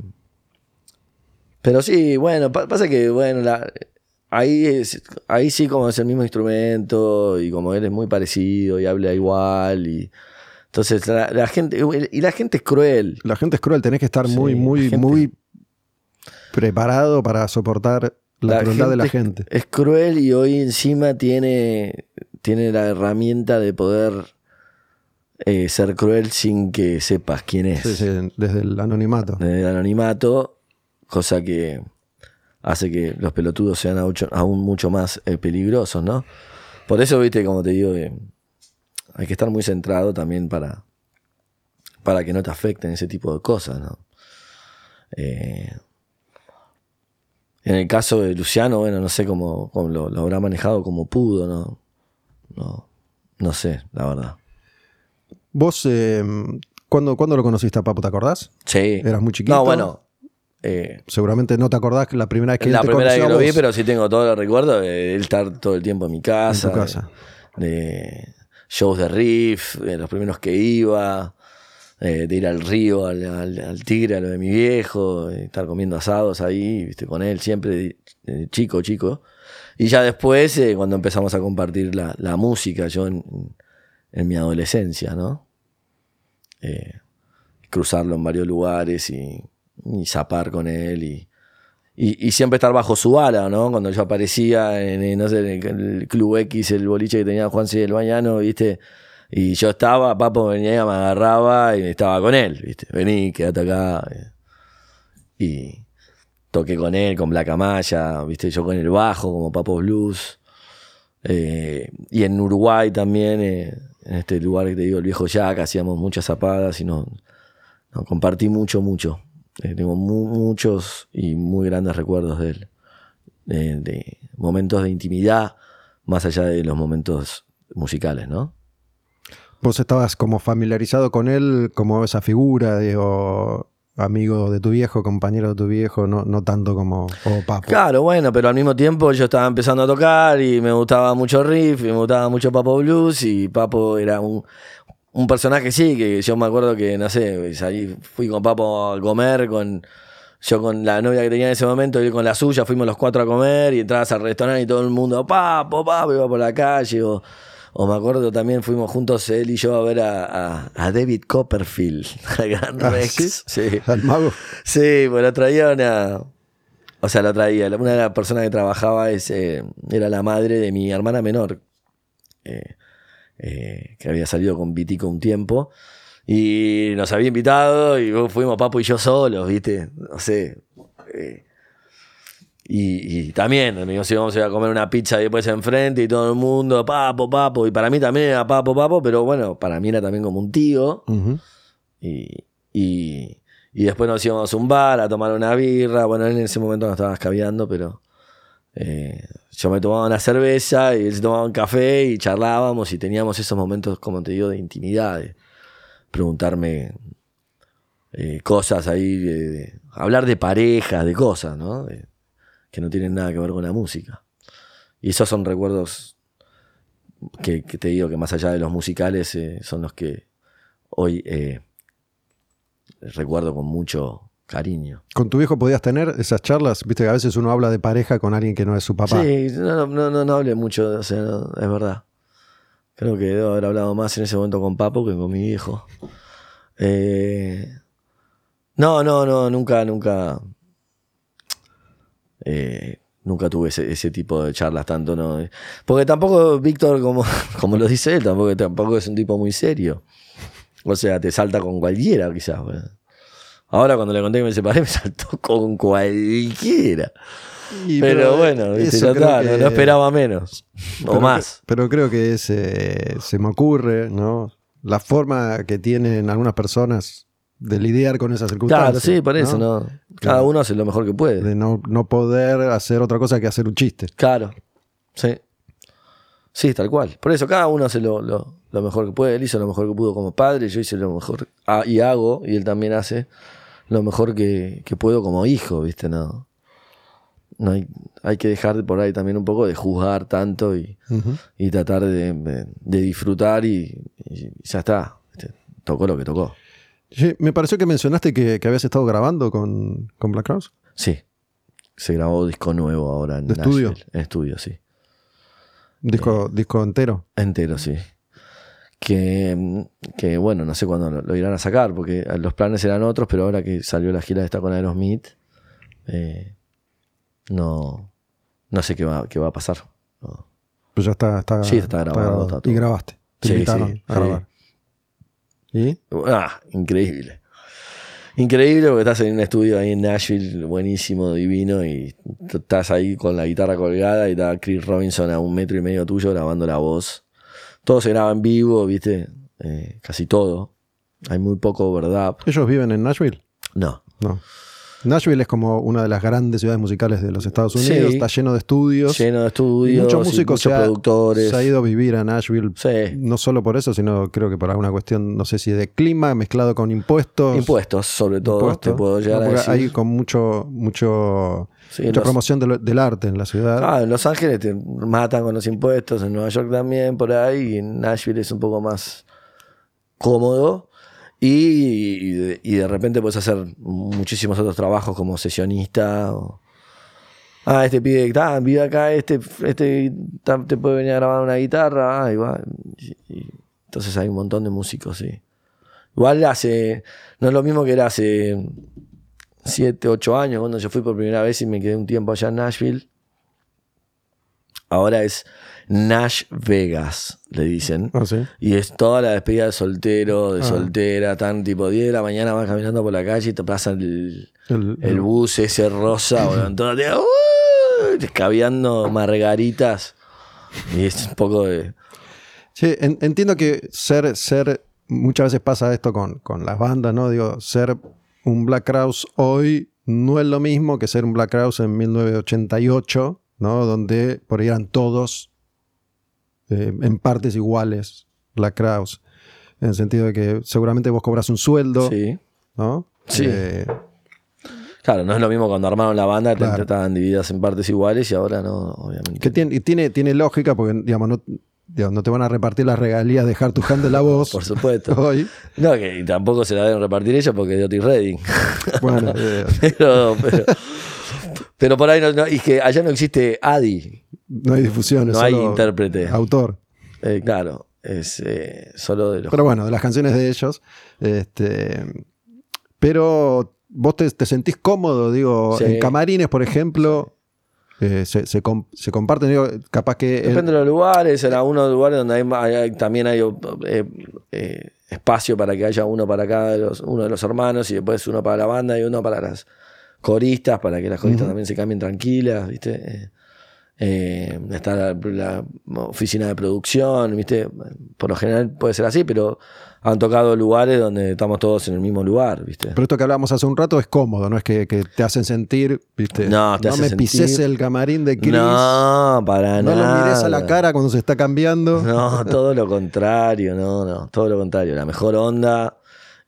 pero sí, bueno, pa- pasa que, bueno, la- ahí, es, ahí sí como es el mismo instrumento y como él es muy parecido y habla igual y... Entonces la, la gente, y la gente es cruel. La gente es cruel, tenés que estar Sí, muy, muy, gente- muy preparado para soportar la, crueldad de la gente. Es cruel y hoy encima tiene, tiene la herramienta de poder eh, ser cruel sin que sepas quién es. Sí, sí, desde el anonimato. desde el anonimato, cosa que hace que los pelotudos sean aún mucho más eh, peligrosos, ¿no? Por eso, viste, como te digo, eh, hay que estar muy centrado también para, para que no te afecten ese tipo de cosas, ¿no? Eh, en el caso de Luciano, bueno, no sé cómo, cómo lo, lo habrá manejado como pudo, ¿no? No, no sé, la verdad. Vos, eh, ¿cuándo, cuándo lo conociste a Papo? ¿Te acordás? Sí. Eras muy chiquito. No, bueno. eh, Seguramente no te acordás que la primera vez que la él te primera vez que lo vi, pero sí tengo todo el recuerdo de él estar todo el tiempo en mi casa. En tu casa. de- de- shows de riff, eh, los primeros que iba, eh, de ir al río, al, al- al tigre, a lo de mi viejo, eh, estar comiendo asados ahí, viste, con él siempre, chico, chico. Y ya después, eh, cuando empezamos a compartir la, la música, yo en, en mi adolescencia, ¿no? Eh, cruzarlo en varios lugares y, y zapar con él y, y, y siempre estar bajo su ala, ¿no? Cuando yo aparecía en, en, no sé, en el Club X, el boliche que tenía Juan C. del Bañano, ¿viste? Y yo estaba, Papo venía, me agarraba y estaba con él, ¿viste? Vení, quédate acá. Y toqué con él, con Black Amaya, ¿viste? Yo con el bajo, como Papo Blues. Eh, y en Uruguay también, eh, en este lugar que te digo, el viejo Jack, hacíamos muchas zapadas y nos, compartí mucho, mucho. Eh, tengo mu- muchos y muy grandes recuerdos de él. De, de momentos de intimidad, más allá de los momentos musicales, ¿no? Vos estabas como familiarizado con él como esa figura, digo, amigo de tu viejo, compañero de tu viejo, no, no tanto como, papo. Claro, bueno, pero al mismo tiempo yo estaba empezando a tocar y me gustaba mucho riff, y me gustaba mucho Papo Blues y Papo era un, un personaje, sí, que yo me acuerdo que, no sé, salí, fui con Papo a comer, con yo con la novia que tenía en ese momento, y con la suya, fuimos los cuatro a comer y entrabas al restaurante y todo el mundo, Papo, Papo, iba por la calle o... O me acuerdo también fuimos juntos él y yo a ver a, a- a David Copperfield, al gran Ah, Rex. ¿sí? sí. Al mago. Sí, pues lo traía una. O sea, lo traía. Una de las personas que trabajaba es, eh, era la madre de mi hermana menor, eh, eh, que había salido con Vitico un tiempo. Y nos había invitado y fuimos Papo y yo solos, ¿viste? No sé. eh, y, y también nos íbamos a ir a comer una pizza después enfrente y todo el mundo, papo, papo. Y para mí también era papo, papo, pero bueno, para mí era también como un tío. Y, y, y después nos íbamos a un bar a tomar una birra. Bueno, él en ese momento no estaba escabeando, pero eh, yo me tomaba una cerveza y él se tomaba un café y charlábamos y teníamos esos momentos, como te digo, de intimidad, de preguntarme eh, cosas ahí, de, de hablar de parejas, de cosas, ¿no? De- que no tienen nada que ver con la música. Y esos son recuerdos que, que te digo que más allá de los musicales eh, son los que hoy eh, recuerdo con mucho cariño. ¿Con tu viejo podías tener esas charlas? Viste que a veces uno habla de pareja con alguien que no es su papá. Sí, no, no, no, no hablé mucho, o sea, no, es verdad. Creo que debo haber hablado más en ese momento con Papo que con mi viejo. Eh, no, no, no, nunca, nunca. Eh, nunca tuve ese, ese tipo de charlas tanto, ¿no? Porque tampoco Víctor, como, como lo dice él, tampoco, tampoco es un tipo muy serio. O sea, te salta con cualquiera, quizás. bueno. Ahora cuando le conté que me separé, me saltó con cualquiera. Y Pero, bueno, ya creo está, no, que- no esperaba menos. pero o más. pero creo que eh, se me ocurre, ¿no? La forma que tienen algunas personas de lidiar con esas circunstancias. Claro, sí, por eso, ¿no? Cada uno hace lo mejor que puede. De no, no poder hacer otra cosa que hacer un chiste. Claro. Sí. Sí, tal cual. Por eso cada uno hace lo, lo- lo mejor que puede. Él hizo lo mejor que pudo como padre, yo hice lo mejor ah, y hago, y él también hace lo mejor que, que puedo como hijo, ¿viste? No, no hay, hay que dejar de por ahí también un poco de juzgar tanto y, y tratar de, de- de disfrutar y, y ya está. ¿viste? Tocó lo que tocó. Sí, me pareció que mencionaste que, que habías estado grabando con, con Black Crowes. Sí. Se grabó disco nuevo ahora en ¿De estudio? En estudio, sí. Disco, disco entero. Entero, sí. Que, que, bueno, no sé cuándo lo, lo irán a sacar, porque los planes eran otros, pero ahora que salió la gira esta con Aerosmith, eh, no, no sé qué va, qué va a pasar. No. Pues ya está, está, Sí, está grabado, está. Y grabaste. Te Sí, invitaron sí, a sí. grabar. Ah, increíble. Increíble porque estás en un estudio ahí en Nashville, buenísimo, divino, y estás ahí con la guitarra colgada y está Chris Robinson a un metro y medio tuyo grabando la voz. Todo se graba en vivo, ¿viste? Eh, casi todo. Hay muy poco verdad. ¿Ellos viven en Nashville? No. No. Nashville es como una de las grandes ciudades musicales de los Estados Sí. Unidos, está lleno de estudios. Lleno de estudios, muchos músicos muchos se, ha, productores. se ha ido a vivir a Nashville. Sí. No solo por eso, sino creo que por alguna cuestión, no sé si de clima mezclado con impuestos. Impuestos, sobre todo, Impuestos. te puedo llegar No, a decir. Hay con mucho, mucho, Sí, mucha los- promoción del, del arte en la ciudad. Ah, en Los Ángeles te matan con los impuestos, en Nueva York también, por ahí, y en Nashville es un poco más cómodo. Y, y de, repente puedes hacer muchísimos otros trabajos como sesionista. ah, este pibe está, vive acá, este, este te puede venir a grabar una guitarra. Ah, y va. Entonces hay un montón de músicos, sí. Igual hace, no es lo mismo que era hace 7, 8 años, cuando yo fui por primera vez y me quedé un tiempo allá en Nashville. Ahora es Nash Vegas, le dicen. Ah, sí. Y es toda la despedida de soltero, de Ah. soltera, tan tipo 10 de la mañana vas caminando por la calle y te pasa el, El- el bus ese rosa, bueno, te- ¡uh! escabeando margaritas. Y es un poco de. Sí, en- entiendo que ser, ser, muchas veces pasa esto con, con las bandas, ¿no? Digo, ser un Black Crowes hoy no es lo mismo que ser un Black Crowes en 1988, ¿no? Donde por ahí eran todos eh, en partes iguales Black Crowes. En el sentido de que seguramente vos cobras un sueldo, Sí. ¿no? Sí. Eh, Claro, no es lo mismo cuando armaron la banda, que Claro. estaban divididas en partes iguales y ahora no, obviamente. que tiene, y tiene, tiene lógica porque, digamos, no, digamos, no te van a repartir las regalías de Hard to Hand la voz Por supuesto. hoy. No, que tampoco se la deben repartir ellos porque es de Otis Redding. Bueno, eh, pero, pero, pero por ahí no, no- y que allá no existe Adi. No hay difusión. es No hay solo intérprete. Autor. Eh, claro, es eh, solo de los. Pero bueno, de las canciones de ellos. Este, pero vos te, te sentís cómodo, digo, Sí. en camarines, por ejemplo, eh, se, se com- se comparten, digo, capaz que... el- Depende de los lugares, en algunos lugares donde hay, también hay eh, eh, espacio para que haya uno para cada los, uno de los hermanos y después uno para la banda y uno para las coristas, para que las coristas también se cambien tranquilas, ¿viste? Eh, está la, la oficina de producción, ¿viste? Por lo general puede ser así, pero han tocado lugares donde estamos todos en el mismo lugar, ¿viste? pero esto que hablábamos hace un rato es cómodo, no es que, que te hacen sentir, ¿viste? No, te hace me sentir- pises el camarín de Chris. No, para no nada. lo mires a la cara cuando se está cambiando. No, todo lo contrario, no, no, todo lo contrario. La mejor onda.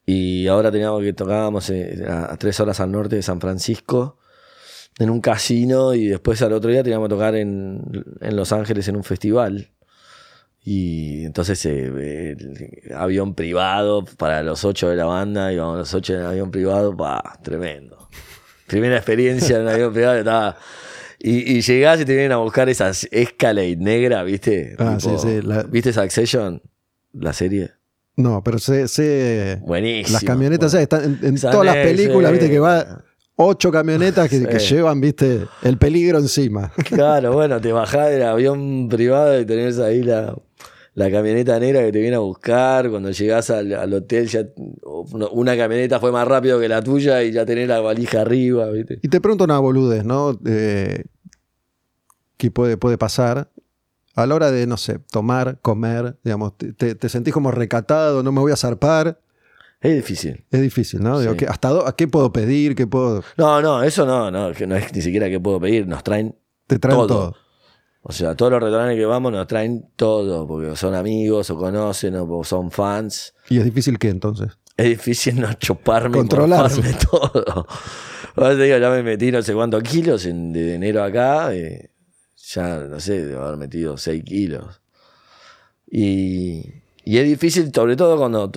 Y ahora teníamos que tocábamos eh, a tres horas al norte de San Francisco en un casino y después al otro día teníamos que tocar en, en Los Ángeles en un festival. Y entonces eh, el avión privado para los ocho de la banda, íbamos los ocho en el avión privado, pa, tremendo. Primera experiencia en un avión privado, estaba... Y, y llegás y te vienen a buscar esas Escalade negra, ¿viste? Ah, sí, sí, la- ¿Viste Succession? La serie. No, pero sé, sé Buenísimo. las camionetas Bueno. están en, en Esa todas las películas, viste que va ocho camionetas que, que llevan, viste, el peligro encima. Claro, bueno, te bajás del avión privado y tenés ahí la, la camioneta negra que te viene a buscar. Cuando llegás al, al hotel, ya una camioneta fue más rápido que la tuya y ya tenés la valija arriba, ¿viste? Y te pregunto una boludez, ¿no? Eh, ¿Qué puede, puede pasar? A la hora de, no sé, tomar, comer, digamos, te- te sentís como recatado, no me voy a zarpar. Es difícil. Es difícil, ¿no? Digo, Sí. ¿qué- ¿hasta dó- ¿A qué puedo pedir? ¿Qué puedo...? No, no, eso no, no, que no es ni siquiera que puedo pedir, nos traen Te traen Todo. todo. O sea, todos los restaurantes que vamos nos traen todo, porque son amigos o conocen o son fans. Y es difícil que entonces. Es difícil no chuparme morfarme todo. Ahora te digo, ya me metí no sé cuántos kilos en- de enero acá. eh, ya, no sé, debo haber metido 6 kilos. Y, y es difícil, sobre todo cuando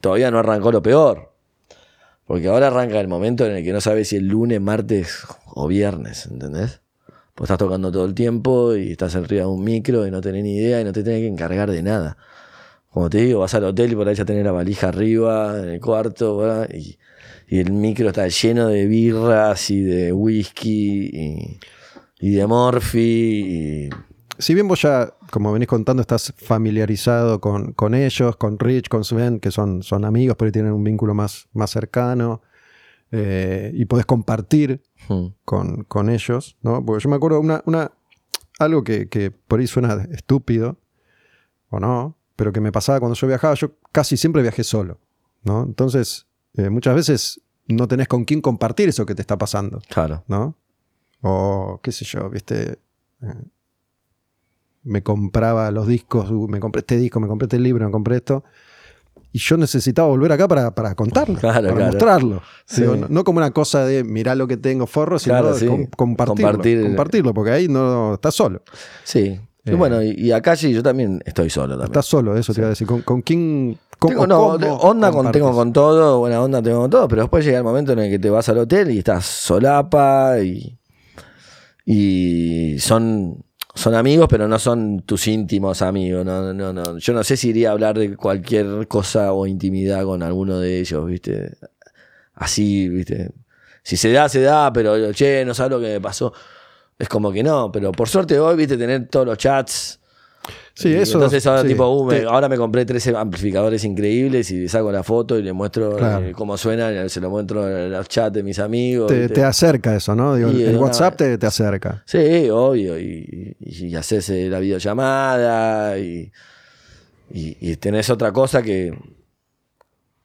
todavía no arrancó lo peor. Porque ahora arranca el momento en el que no sabes si es lunes, martes o viernes, ¿entendés? Pues estás tocando todo el tiempo y estás arriba de un micro y no tenés ni idea y no te tenés que encargar de nada. Como te digo, vas al hotel y por ahí ya la valija arriba, en el cuarto. Y, el micro está lleno de birras y de whisky y, y de morfi. Y, Si bien vos ya, como venís contando, estás familiarizado con, con ellos, con Rich, con Sven, que son, son amigos, pero tienen un vínculo más, más cercano, eh, y podés compartir Hmm. con, con ellos, ¿no? Porque yo me acuerdo una, una algo que, que por ahí suena estúpido, o no, pero que me pasaba cuando yo viajaba, yo casi siempre viajé solo, ¿no? Entonces, eh, muchas veces no tenés con quién compartir eso que te está pasando, Claro. ¿no? O qué sé yo, viste. eh, Me compraba los discos, uh, me compré este disco, me compré este libro, me compré esto. Y yo necesitaba volver acá para, para contarlo, Claro, para claro. mostrarlo. Sí. Digo, no, no como una cosa de mirar lo que tengo forro, sino Claro, sí. com- compartirlo, Compartir- compartirlo, porque ahí no estás solo. Sí. Y Eh. bueno, y, acá sí, yo también estoy solo también. Estás solo, eso te iba a decir. ¿Con, con quién? Tengo, no, onda con, tengo con todo, buena onda tengo con todo, pero después llega el momento en el que te vas al hotel y estás solapa y, y son, son amigos, pero no son tus íntimos amigos. No, no, no. Yo no sé si iría a hablar de cualquier cosa o intimidad con alguno de ellos, ¿viste? Así, ¿viste? Si se da, se da, pero che, no sabes lo que me pasó. Es como que no, pero por suerte hoy, viste, tener todos los chats. Sí, eso. Entonces ahora sí. tipo, uh, me- Te- ahora me compré 13 amplificadores increíbles y saco la foto y le muestro Claro. eh, cómo suena, se lo muestro en los chats de mis amigos. te, acerca eso, ¿no? Digo, el una- WhatsApp te, te acerca. Sí, obvio. Y, y, y haces eh, la videollamada y, y, y tenés otra cosa que...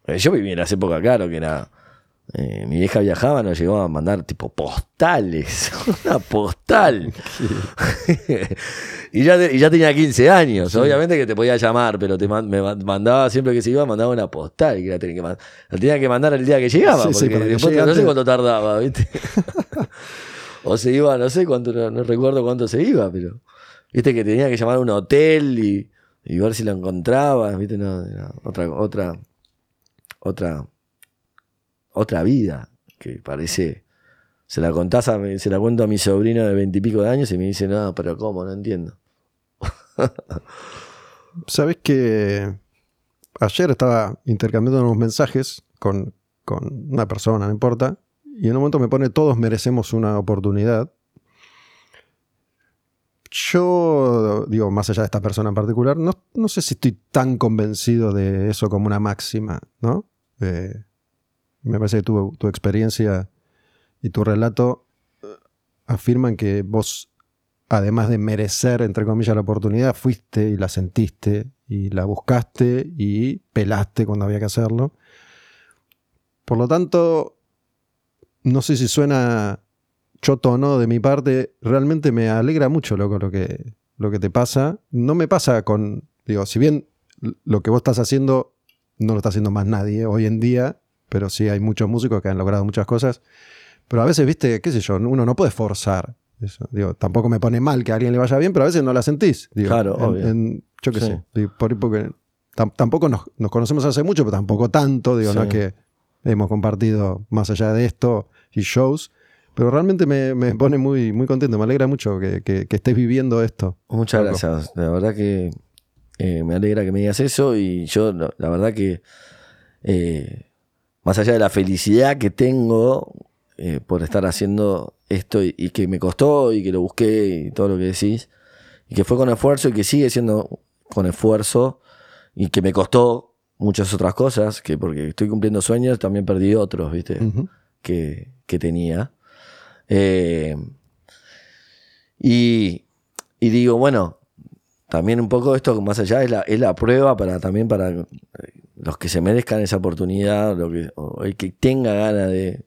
eh, Yo viví en las épocas, claro, que era... eh, mi vieja viajaba, nos llegó a mandar tipo postales, una postal. y, ya te- y ya tenía 15 años, obviamente que te podía llamar, pero te man- me man- mandaba siempre que se iba, mandaba una postal que la tenía que, man- la tenía que mandar el día que llegaba, Sí, sí, porque para que después llegue no sé cuánto tardaba, ¿viste? o se iba, no sé cuánto, no, no recuerdo cuánto se iba, pero viste que tenía que llamar a un hotel y, y ver si lo encontraba, viste, no, era otra, otra, otra, otra vida que parece. Se la contás a se la cuento a mi sobrino de veintipico de años y me dice, no, pero ¿cómo? No entiendo. Sabes que ayer estaba intercambiando unos mensajes con, con una persona, no importa, y en un momento me pone todos merecemos una oportunidad. Yo, digo, más allá de esta persona en particular, no, no sé si estoy tan convencido de eso como una máxima, ¿no? Eh, me parece que tu, experiencia y tu relato eh, afirman que vos además de merecer, entre comillas, la oportunidad, fuiste y la sentiste y la buscaste y pelaste cuando había que hacerlo. Por lo tanto, no sé si suena choto o no de mi parte, realmente me alegra mucho, lo que, lo que te pasa. No me pasa con, digo, si bien lo que vos estás haciendo no lo está haciendo más nadie hoy en día, pero sí hay muchos músicos que han logrado muchas cosas. Pero a veces, viste, qué sé yo, uno no puede forzar eso. Digo, tampoco me pone mal que a alguien le vaya bien, pero a veces no la sentís. Digo, Claro, en- obvio. en- yo qué Sí. sé. digo, por- porque tam- tampoco nos, nos conocemos hace mucho, pero tampoco tanto. Digo, no es que hemos compartido más allá de esto y shows. Pero realmente me, me pone muy, muy contento. Me alegra mucho que, que- que estés viviendo esto. Muchas gracias. La verdad que eh, me alegra que me digas eso y yo la, la verdad que eh, más allá de la felicidad que tengo eh, por estar haciendo esto y, y que me costó y que lo busqué y todo lo que decís y que fue con esfuerzo y que sigue siendo con esfuerzo y que me costó muchas otras cosas que porque estoy cumpliendo sueños también perdí otros, ¿viste? Ujú. que, que tenía. Eh, y, y digo, bueno, también un poco esto más allá es la, es la prueba para también para eh, los que se merezcan esa oportunidad, lo que, o el que tenga ganas de,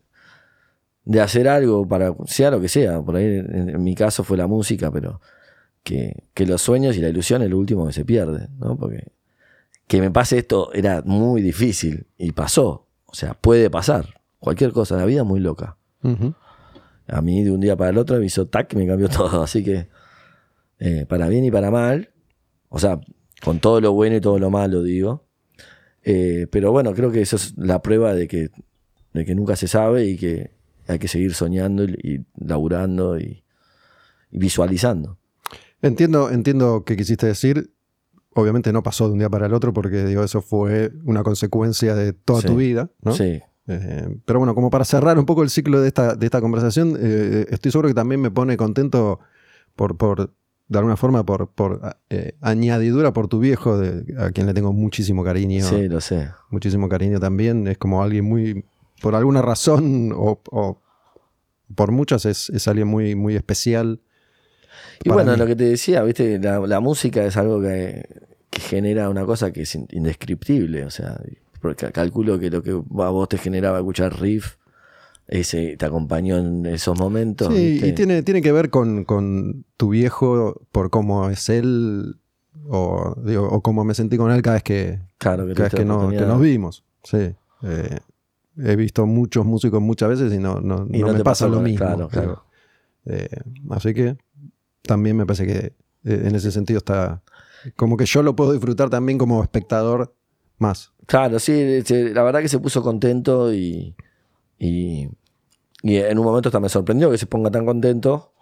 de hacer algo para sea lo que sea. Por ahí en, en mi caso fue la música, pero que, que los sueños y la ilusión es lo último que se pierde, ¿no? Porque que me pase esto era muy difícil y pasó. O sea, puede pasar. Cualquier cosa, la vida es muy loca. A mí de un día para el otro me hizo tac y me cambió todo. Así que, eh, para bien y para mal, o sea, con todo lo bueno y todo lo malo, digo. Eh, pero bueno, creo que eso es la prueba de que, de que nunca se sabe y que hay que seguir soñando y, y laburando y, y visualizando. Entiendo, entiendo qué quisiste decir. Obviamente no pasó de un día para el otro porque digo, eso fue una consecuencia de toda Sí. tu vida. ¿no? Sí, Eh, pero bueno, como para cerrar un poco el ciclo de esta, de esta conversación, eh, estoy seguro que también me pone contento por, por de alguna forma, por, por eh, añadidura por tu viejo, de- a quien le tengo muchísimo cariño. sí, lo sé. Muchísimo cariño también. Es como alguien muy, por alguna razón o, o por muchas, es, es alguien muy, muy especial. Y bueno, mí. lo que te decía, viste, la, la música es algo que, que genera una cosa que es in- indescriptible. O sea, porque calculo que lo que a vos te generaba escuchar riff, ese, te acompañó en esos momentos. Sí, ¿viste? y tiene, tiene que ver con, con tu viejo por cómo es él o, digo, o cómo me sentí con él cada vez que, Claro, que cada vez que, no- que nos vimos. Sí. Eh, he visto muchos músicos muchas veces y no, no, Y no no me pasa lo mismo. claro, eh, así que también me parece que eh, en ese sentido está como que yo lo puedo disfrutar también como espectador más. Claro, sí, se- la verdad que se puso contento y, y, y en un momento hasta me sorprendió que se ponga tan contento.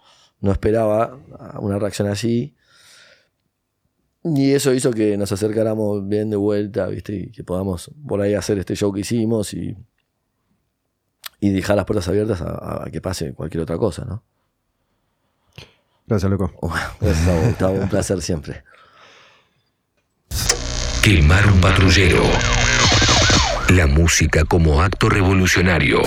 No esperaba una reacción así. Y eso hizo que nos acercáramos bien de vuelta, ¿viste? Y que podamos por ahí hacer este show que hicimos y, y dejar las puertas abiertas a, a que pase cualquier otra cosa, ¿no? Gracias, loco. Gracias a vos, Gustavo, un placer siempre. Quemar un patrullero. La música como acto revolucionario.